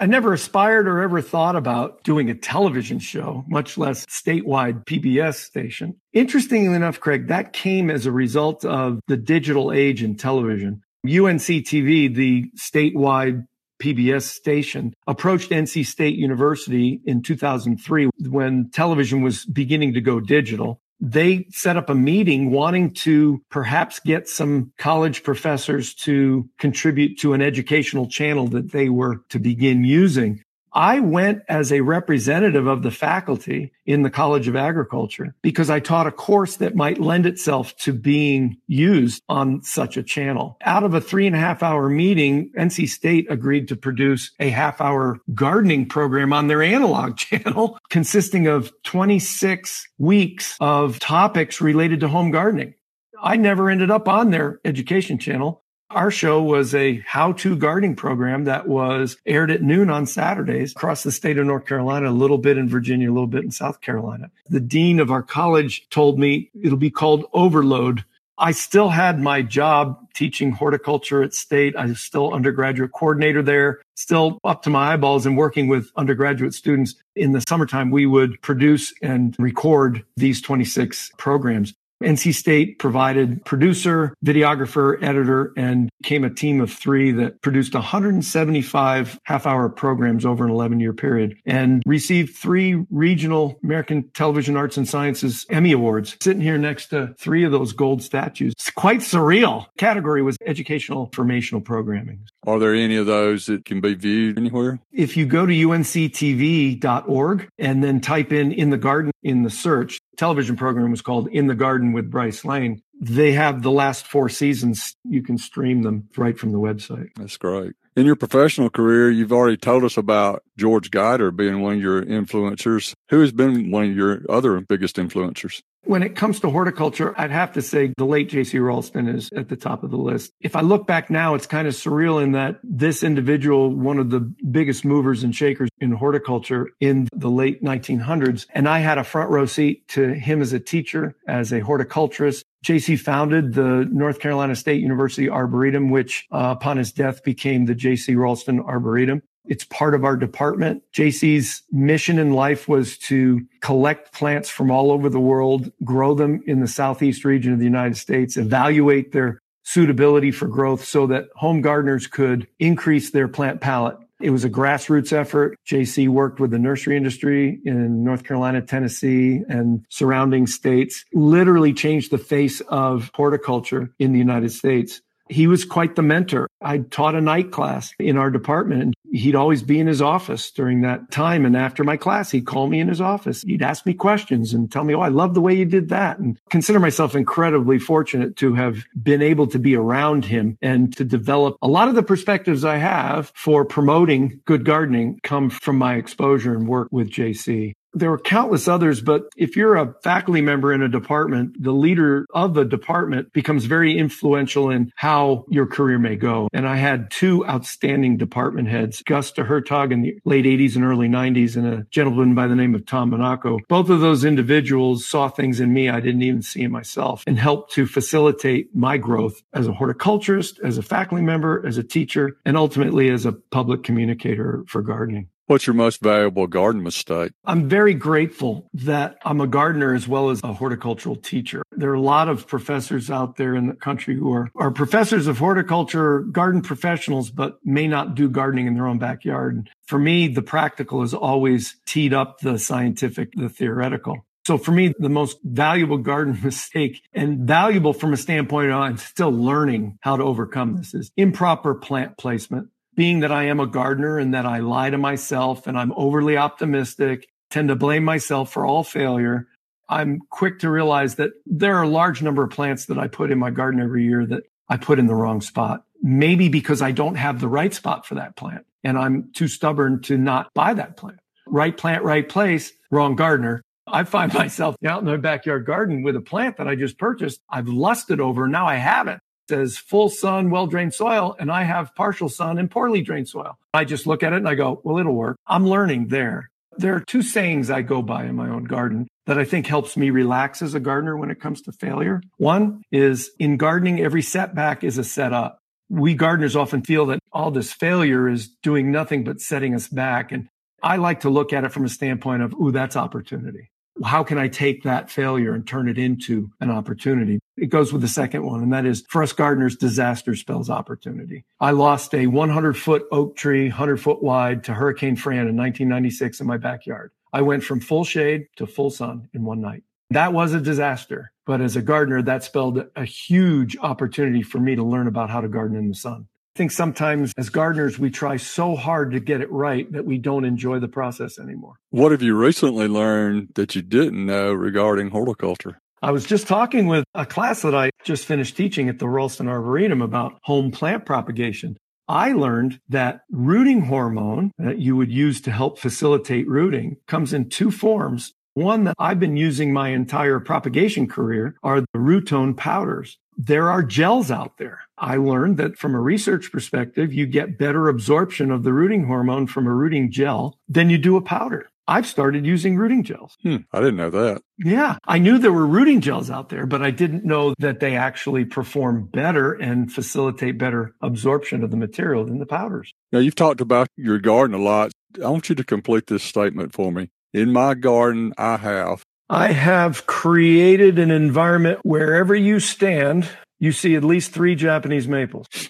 I never aspired or ever thought about doing a television show, much less statewide PBS station. Interestingly enough, Craig, that came as a result of the digital age in television. UNC TV, the statewide PBS station, approached NC State University in 2003 when television was beginning to go digital they set up a meeting wanting to perhaps get some college professors to contribute to an educational channel that they were to begin using. I went as a representative of the faculty in the College of Agriculture because I taught a course that might lend itself to being used on such a channel. Out of a three and a half hour meeting, NC State agreed to produce a half hour gardening program on their analog channel consisting of 26 weeks of topics related to home gardening. I never ended up on their education channel. Our show was a how to gardening program that was aired at noon on Saturdays across the state of North Carolina, a little bit in Virginia, a little bit in South Carolina. The dean of our college told me it'll be called Overload. I still had my job teaching horticulture at state. I was still undergraduate coordinator there, still up to my eyeballs and working with undergraduate students. In the summertime, we would produce and record these 26 programs. NC State provided producer, videographer, editor, and came a team of three that produced 175 half hour programs over an 11 year period and received three regional American Television Arts and Sciences Emmy Awards. Sitting here next to three of those gold statues. It's quite surreal. Category was educational informational programming. Are there any of those that can be viewed anywhere? If you go to unctv.org and then type in in the garden in the search, television program was called In the Garden with Bryce Lane. They have the last four seasons. You can stream them right from the website. That's great. In your professional career, you've already told us about George Guider being one of your influencers. Who has been one of your other biggest influencers? When it comes to horticulture, I'd have to say the late J.C. Raulston is at the top of the list. If I look back now, it's kind of surreal in that this individual, one of the biggest movers and shakers in horticulture in the late 1900s, and I had a front row seat to him as a teacher, as a horticulturist, JC founded the North Carolina State University Arboretum, which uh, upon his death became the JC Raulston Arboretum. It's part of our department. JC's mission in life was to collect plants from all over the world, grow them in the southeast region of the United States, evaluate their suitability for growth so that home gardeners could increase their plant palette. It was a grassroots effort. JC worked with the nursery industry in North Carolina, Tennessee, and surrounding states, literally changed the face of horticulture in the United States he was quite the mentor. I taught a night class in our department and he'd always be in his office during that time. And after my class, he'd call me in his office. He'd ask me questions and tell me, Oh, I love the way you did that. And consider myself incredibly fortunate to have been able to be around him and to develop a lot of the perspectives I have for promoting good gardening come from my exposure and work with JC. There were countless others, but if you're a faculty member in a department, the leader of the department becomes very influential in how your career may go. And I had two outstanding department heads, Gus Hertog in the late 80s and early 90s, and a gentleman by the name of Tom Monaco. Both of those individuals saw things in me I didn't even see in myself and helped to facilitate my growth as a horticulturist, as a faculty member, as a teacher, and ultimately as a public communicator for gardening. What's your most valuable garden mistake? I'm very grateful that I'm a gardener as well as a horticultural teacher. There are a lot of professors out there in the country who are, are professors of horticulture, garden professionals, but may not do gardening in their own backyard. For me, the practical is always teed up the scientific, the theoretical. So for me, the most valuable garden mistake and valuable from a standpoint I'm still learning how to overcome this is improper plant placement being that I am a gardener and that I lie to myself and I'm overly optimistic, tend to blame myself for all failure. I'm quick to realize that there are a large number of plants that I put in my garden every year that I put in the wrong spot. Maybe because I don't have the right spot for that plant and I'm too stubborn to not buy that plant. Right plant, right place, wrong gardener. I find myself out in my backyard garden with a plant that I just purchased. I've lusted over. Now I have it says full sun, well drained soil, and I have partial sun and poorly drained soil. I just look at it and I go, well, it'll work. I'm learning there. There are two sayings I go by in my own garden that I think helps me relax as a gardener when it comes to failure. One is in gardening, every setback is a setup. We gardeners often feel that all this failure is doing nothing but setting us back. And I like to look at it from a standpoint of, ooh, that's opportunity how can I take that failure and turn it into an opportunity? It goes with the second one, and that is for us gardeners, disaster spells opportunity. I lost a 100 foot oak tree, 100 foot wide to Hurricane Fran in 1996 in my backyard. I went from full shade to full sun in one night. That was a disaster. But as a gardener, that spelled a huge opportunity for me to learn about how to garden in the sun. I think sometimes as gardeners, we try so hard to get it right that we don't enjoy the process anymore. What have you recently learned that you didn't know regarding horticulture? I was just talking with a class that I just finished teaching at the Raulston Arboretum about home plant propagation. I learned that rooting hormone that you would use to help facilitate rooting comes in two forms. One that I've been using my entire propagation career are the Rootone powders. There are gels out there. I learned that from a research perspective, you get better absorption of the rooting hormone from a rooting gel than you do a powder. I've started using rooting gels. Hmm, I didn't know that. Yeah. I knew there were rooting gels out there, but I didn't know that they actually perform better and facilitate better absorption of the material than the powders. Now, you've talked about your garden a lot. I want you to complete this statement for me. In my garden, I have. I have created an environment wherever you stand, you see at least three Japanese maples.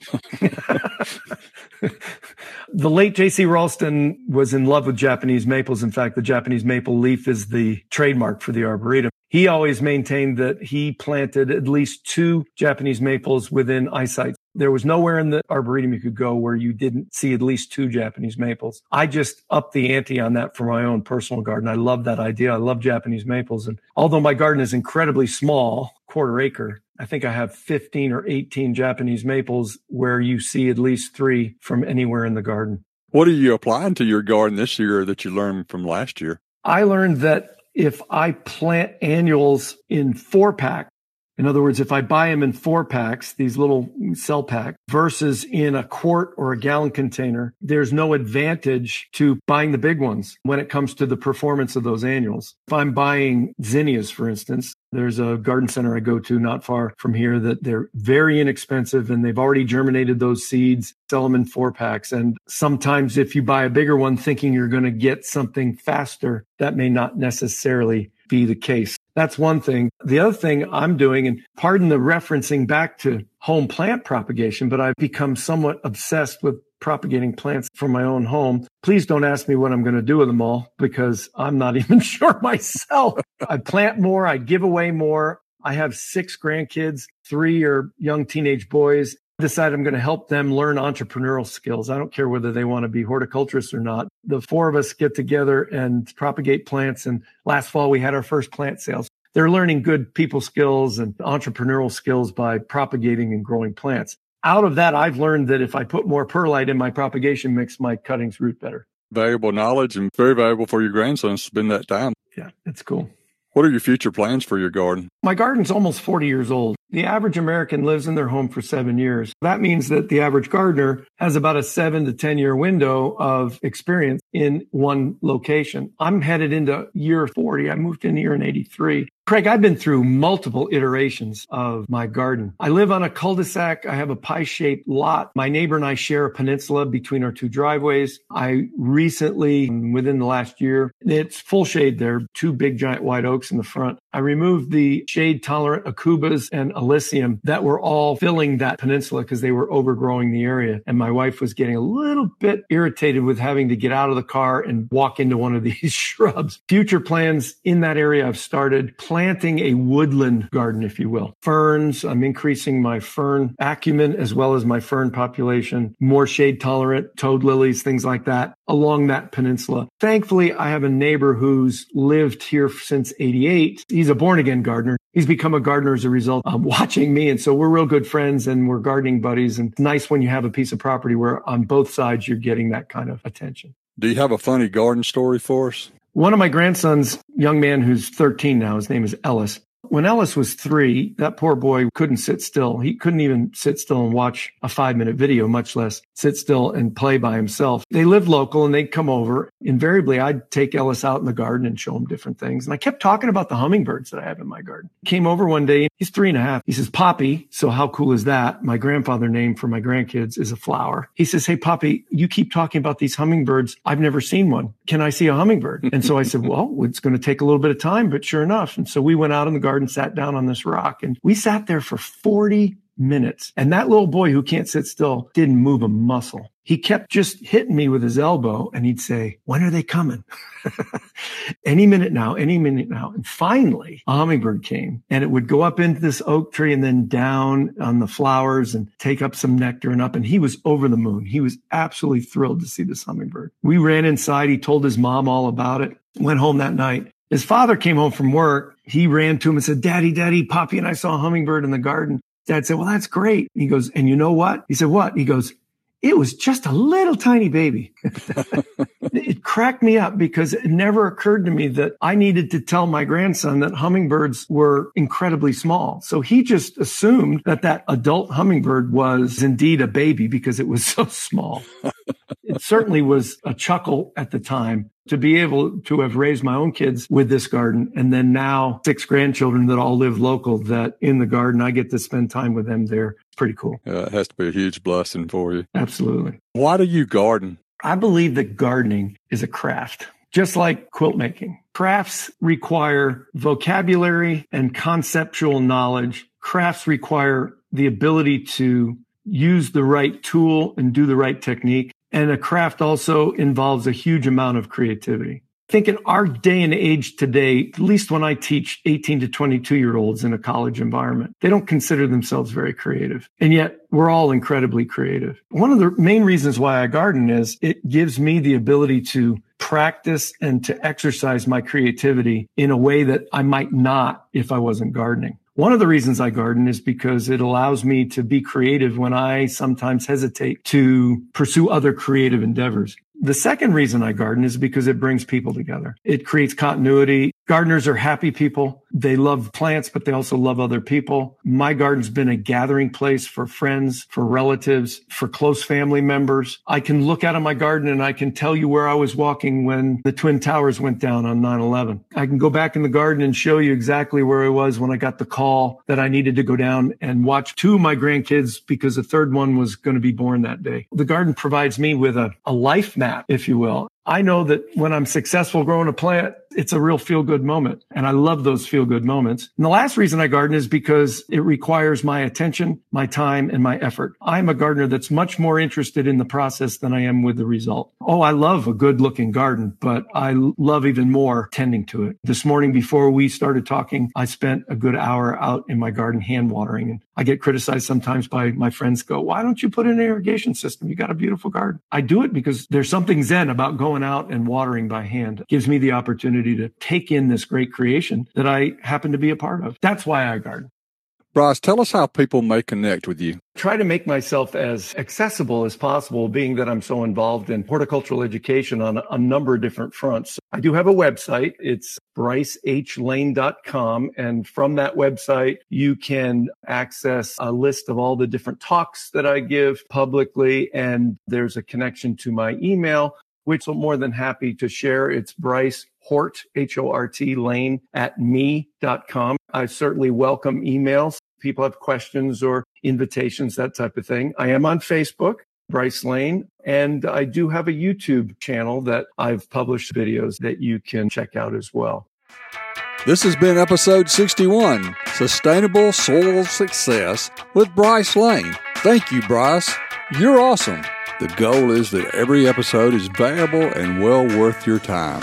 the late J.C. Raulston was in love with Japanese maples. In fact, the Japanese maple leaf is the trademark for the Arboretum. He always maintained that he planted at least two Japanese maples within eyesight. There was nowhere in the Arboretum you could go where you didn't see at least two Japanese maples. I just upped the ante on that for my own personal garden. I love that idea. I love Japanese maples. And although my garden is incredibly small, quarter acre, I think I have 15 or 18 Japanese maples where you see at least three from anywhere in the garden. What are you applying to your garden this year that you learned from last year? I learned that if I plant annuals in four pack, in other words, if I buy them in four packs, these little cell pack versus in a quart or a gallon container, there's no advantage to buying the big ones when it comes to the performance of those annuals. If I'm buying zinnias, for instance, there's a garden center I go to not far from here that they're very inexpensive and they've already germinated those seeds, sell them in four packs. And sometimes if you buy a bigger one thinking you're going to get something faster, that may not necessarily be the case. That's one thing. The other thing I'm doing, and pardon the referencing back to home plant propagation, but I've become somewhat obsessed with propagating plants from my own home. Please don't ask me what I'm going to do with them all because I'm not even sure myself. I plant more, I give away more. I have six grandkids, three are young teenage boys. I decided I'm going to help them learn entrepreneurial skills. I don't care whether they want to be horticulturists or not. The four of us get together and propagate plants. And last fall we had our first plant sales. They're learning good people skills and entrepreneurial skills by propagating and growing plants. Out of that, I've learned that if I put more perlite in my propagation mix, my cuttings root better. Valuable knowledge and very valuable for your grandsons to spend that time. Yeah, it's cool. What are your future plans for your garden? My garden's almost 40 years old. The average American lives in their home for seven years. That means that the average gardener has about a seven to 10 year window of experience in one location. I'm headed into year 40. I moved in here in 83. Craig, I've been through multiple iterations of my garden. I live on a cul-de-sac. I have a pie-shaped lot. My neighbor and I share a peninsula between our two driveways. I recently, within the last year, it's full shade there, two big giant white oaks in the front. I removed the shade tolerant aucubas and alyssum that were all filling that peninsula because they were overgrowing the area. And my wife was getting a little bit irritated with having to get out of the car and walk into one of these shrubs. Future plans in that area I've started planting a woodland garden, if you will. Ferns, I'm increasing my fern acumen as well as my fern population, more shade tolerant, toad lilies, things like that along that peninsula. Thankfully, I have a neighbor who's lived here since 88. He's a born again gardener. He's become a gardener as a result of watching me. And so we're real good friends and we're gardening buddies. And it's nice when you have a piece of property where on both sides you're getting that kind of attention. Do you have a funny garden story for us? One of my grandsons, young man who's 13 now, his name is Ellis. When Ellis was three, that poor boy couldn't sit still. He couldn't even sit still and watch a five minute video, much less sit still and play by himself. They lived local and they'd come over. Invariably, I'd take Ellis out in the garden and show him different things. And I kept talking about the hummingbirds that I have in my garden. Came over one day. He's three and a half. He says, Poppy. So how cool is that? My grandfather name for my grandkids is a flower. He says, Hey, Poppy, you keep talking about these hummingbirds. I've never seen one. Can I see a hummingbird? And so I said, well, it's going to take a little bit of time, but sure enough. And so we went out in the garden, sat down on this rock and we sat there for 40 minutes. And that little boy who can't sit still didn't move a muscle. He kept just hitting me with his elbow and he'd say, when are they coming? any minute now, any minute now. And finally, a hummingbird came and it would go up into this oak tree and then down on the flowers and take up some nectar and up. And he was over the moon. He was absolutely thrilled to see this hummingbird. We ran inside. He told his mom all about it, went home that night. His father came home from work. He ran to him and said, Daddy, Daddy, Poppy and I saw a hummingbird in the garden. Dad said, Well, that's great. He goes, And you know what? He said, What? He goes, it was just a little tiny baby. it cracked me up because it never occurred to me that I needed to tell my grandson that hummingbirds were incredibly small. So he just assumed that that adult hummingbird was indeed a baby because it was so small. it certainly was a chuckle at the time to be able to have raised my own kids with this garden and then now six grandchildren that all live local that in the garden I get to spend time with them there. Pretty cool. Yeah, it has to be a huge blessing for you. Absolutely. Why do you garden? I believe that gardening is a craft, just like quilt making. Crafts require vocabulary and conceptual knowledge. Crafts require the ability to use the right tool and do the right technique. And a craft also involves a huge amount of creativity. I think in our day and age today, at least when I teach 18 to 22 year olds in a college environment, they don't consider themselves very creative. And yet we're all incredibly creative. One of the main reasons why I garden is it gives me the ability to practice and to exercise my creativity in a way that I might not if I wasn't gardening. One of the reasons I garden is because it allows me to be creative when I sometimes hesitate to pursue other creative endeavors. The second reason I garden is because it brings people together. It creates continuity. Gardeners are happy people. They love plants, but they also love other people. My garden's been a gathering place for friends, for relatives, for close family members. I can look out of my garden and I can tell you where I was walking when the Twin Towers went down on 9-11. I can go back in the garden and show you exactly where I was when I got the call that I needed to go down and watch two of my grandkids because the third one was going to be born that day. The garden provides me with a, a life map, if you will. I know that when I'm successful growing a plant, it's a real feel good moment. And I love those feel good moments. And the last reason I garden is because it requires my attention, my time, and my effort. I'm a gardener that's much more interested in the process than I am with the result. Oh, I love a good looking garden, but I love even more tending to it. This morning before we started talking, I spent a good hour out in my garden hand watering. And I get criticized sometimes by my friends go, why don't you put in an irrigation system? You got a beautiful garden. I do it because there's something zen about going out and watering by hand. It gives me the opportunity to take in this great creation that I happen to be a part of. That's why I garden. Bryce, tell us how people may connect with you. Try to make myself as accessible as possible, being that I'm so involved in horticultural education on a number of different fronts. I do have a website. It's brycehlane.com. And from that website, you can access a list of all the different talks that I give publicly. And there's a connection to my email, which I'm more than happy to share. It's Bryce Hort, H-O-R-T, Lane at me.com. I certainly welcome emails. People have questions or invitations, that type of thing. I am on Facebook, Bryce Lane, and I do have a YouTube channel that I've published videos that you can check out as well. This has been episode 61 Sustainable Soil Success with Bryce Lane. Thank you, Bryce. You're awesome. The goal is that every episode is valuable and well worth your time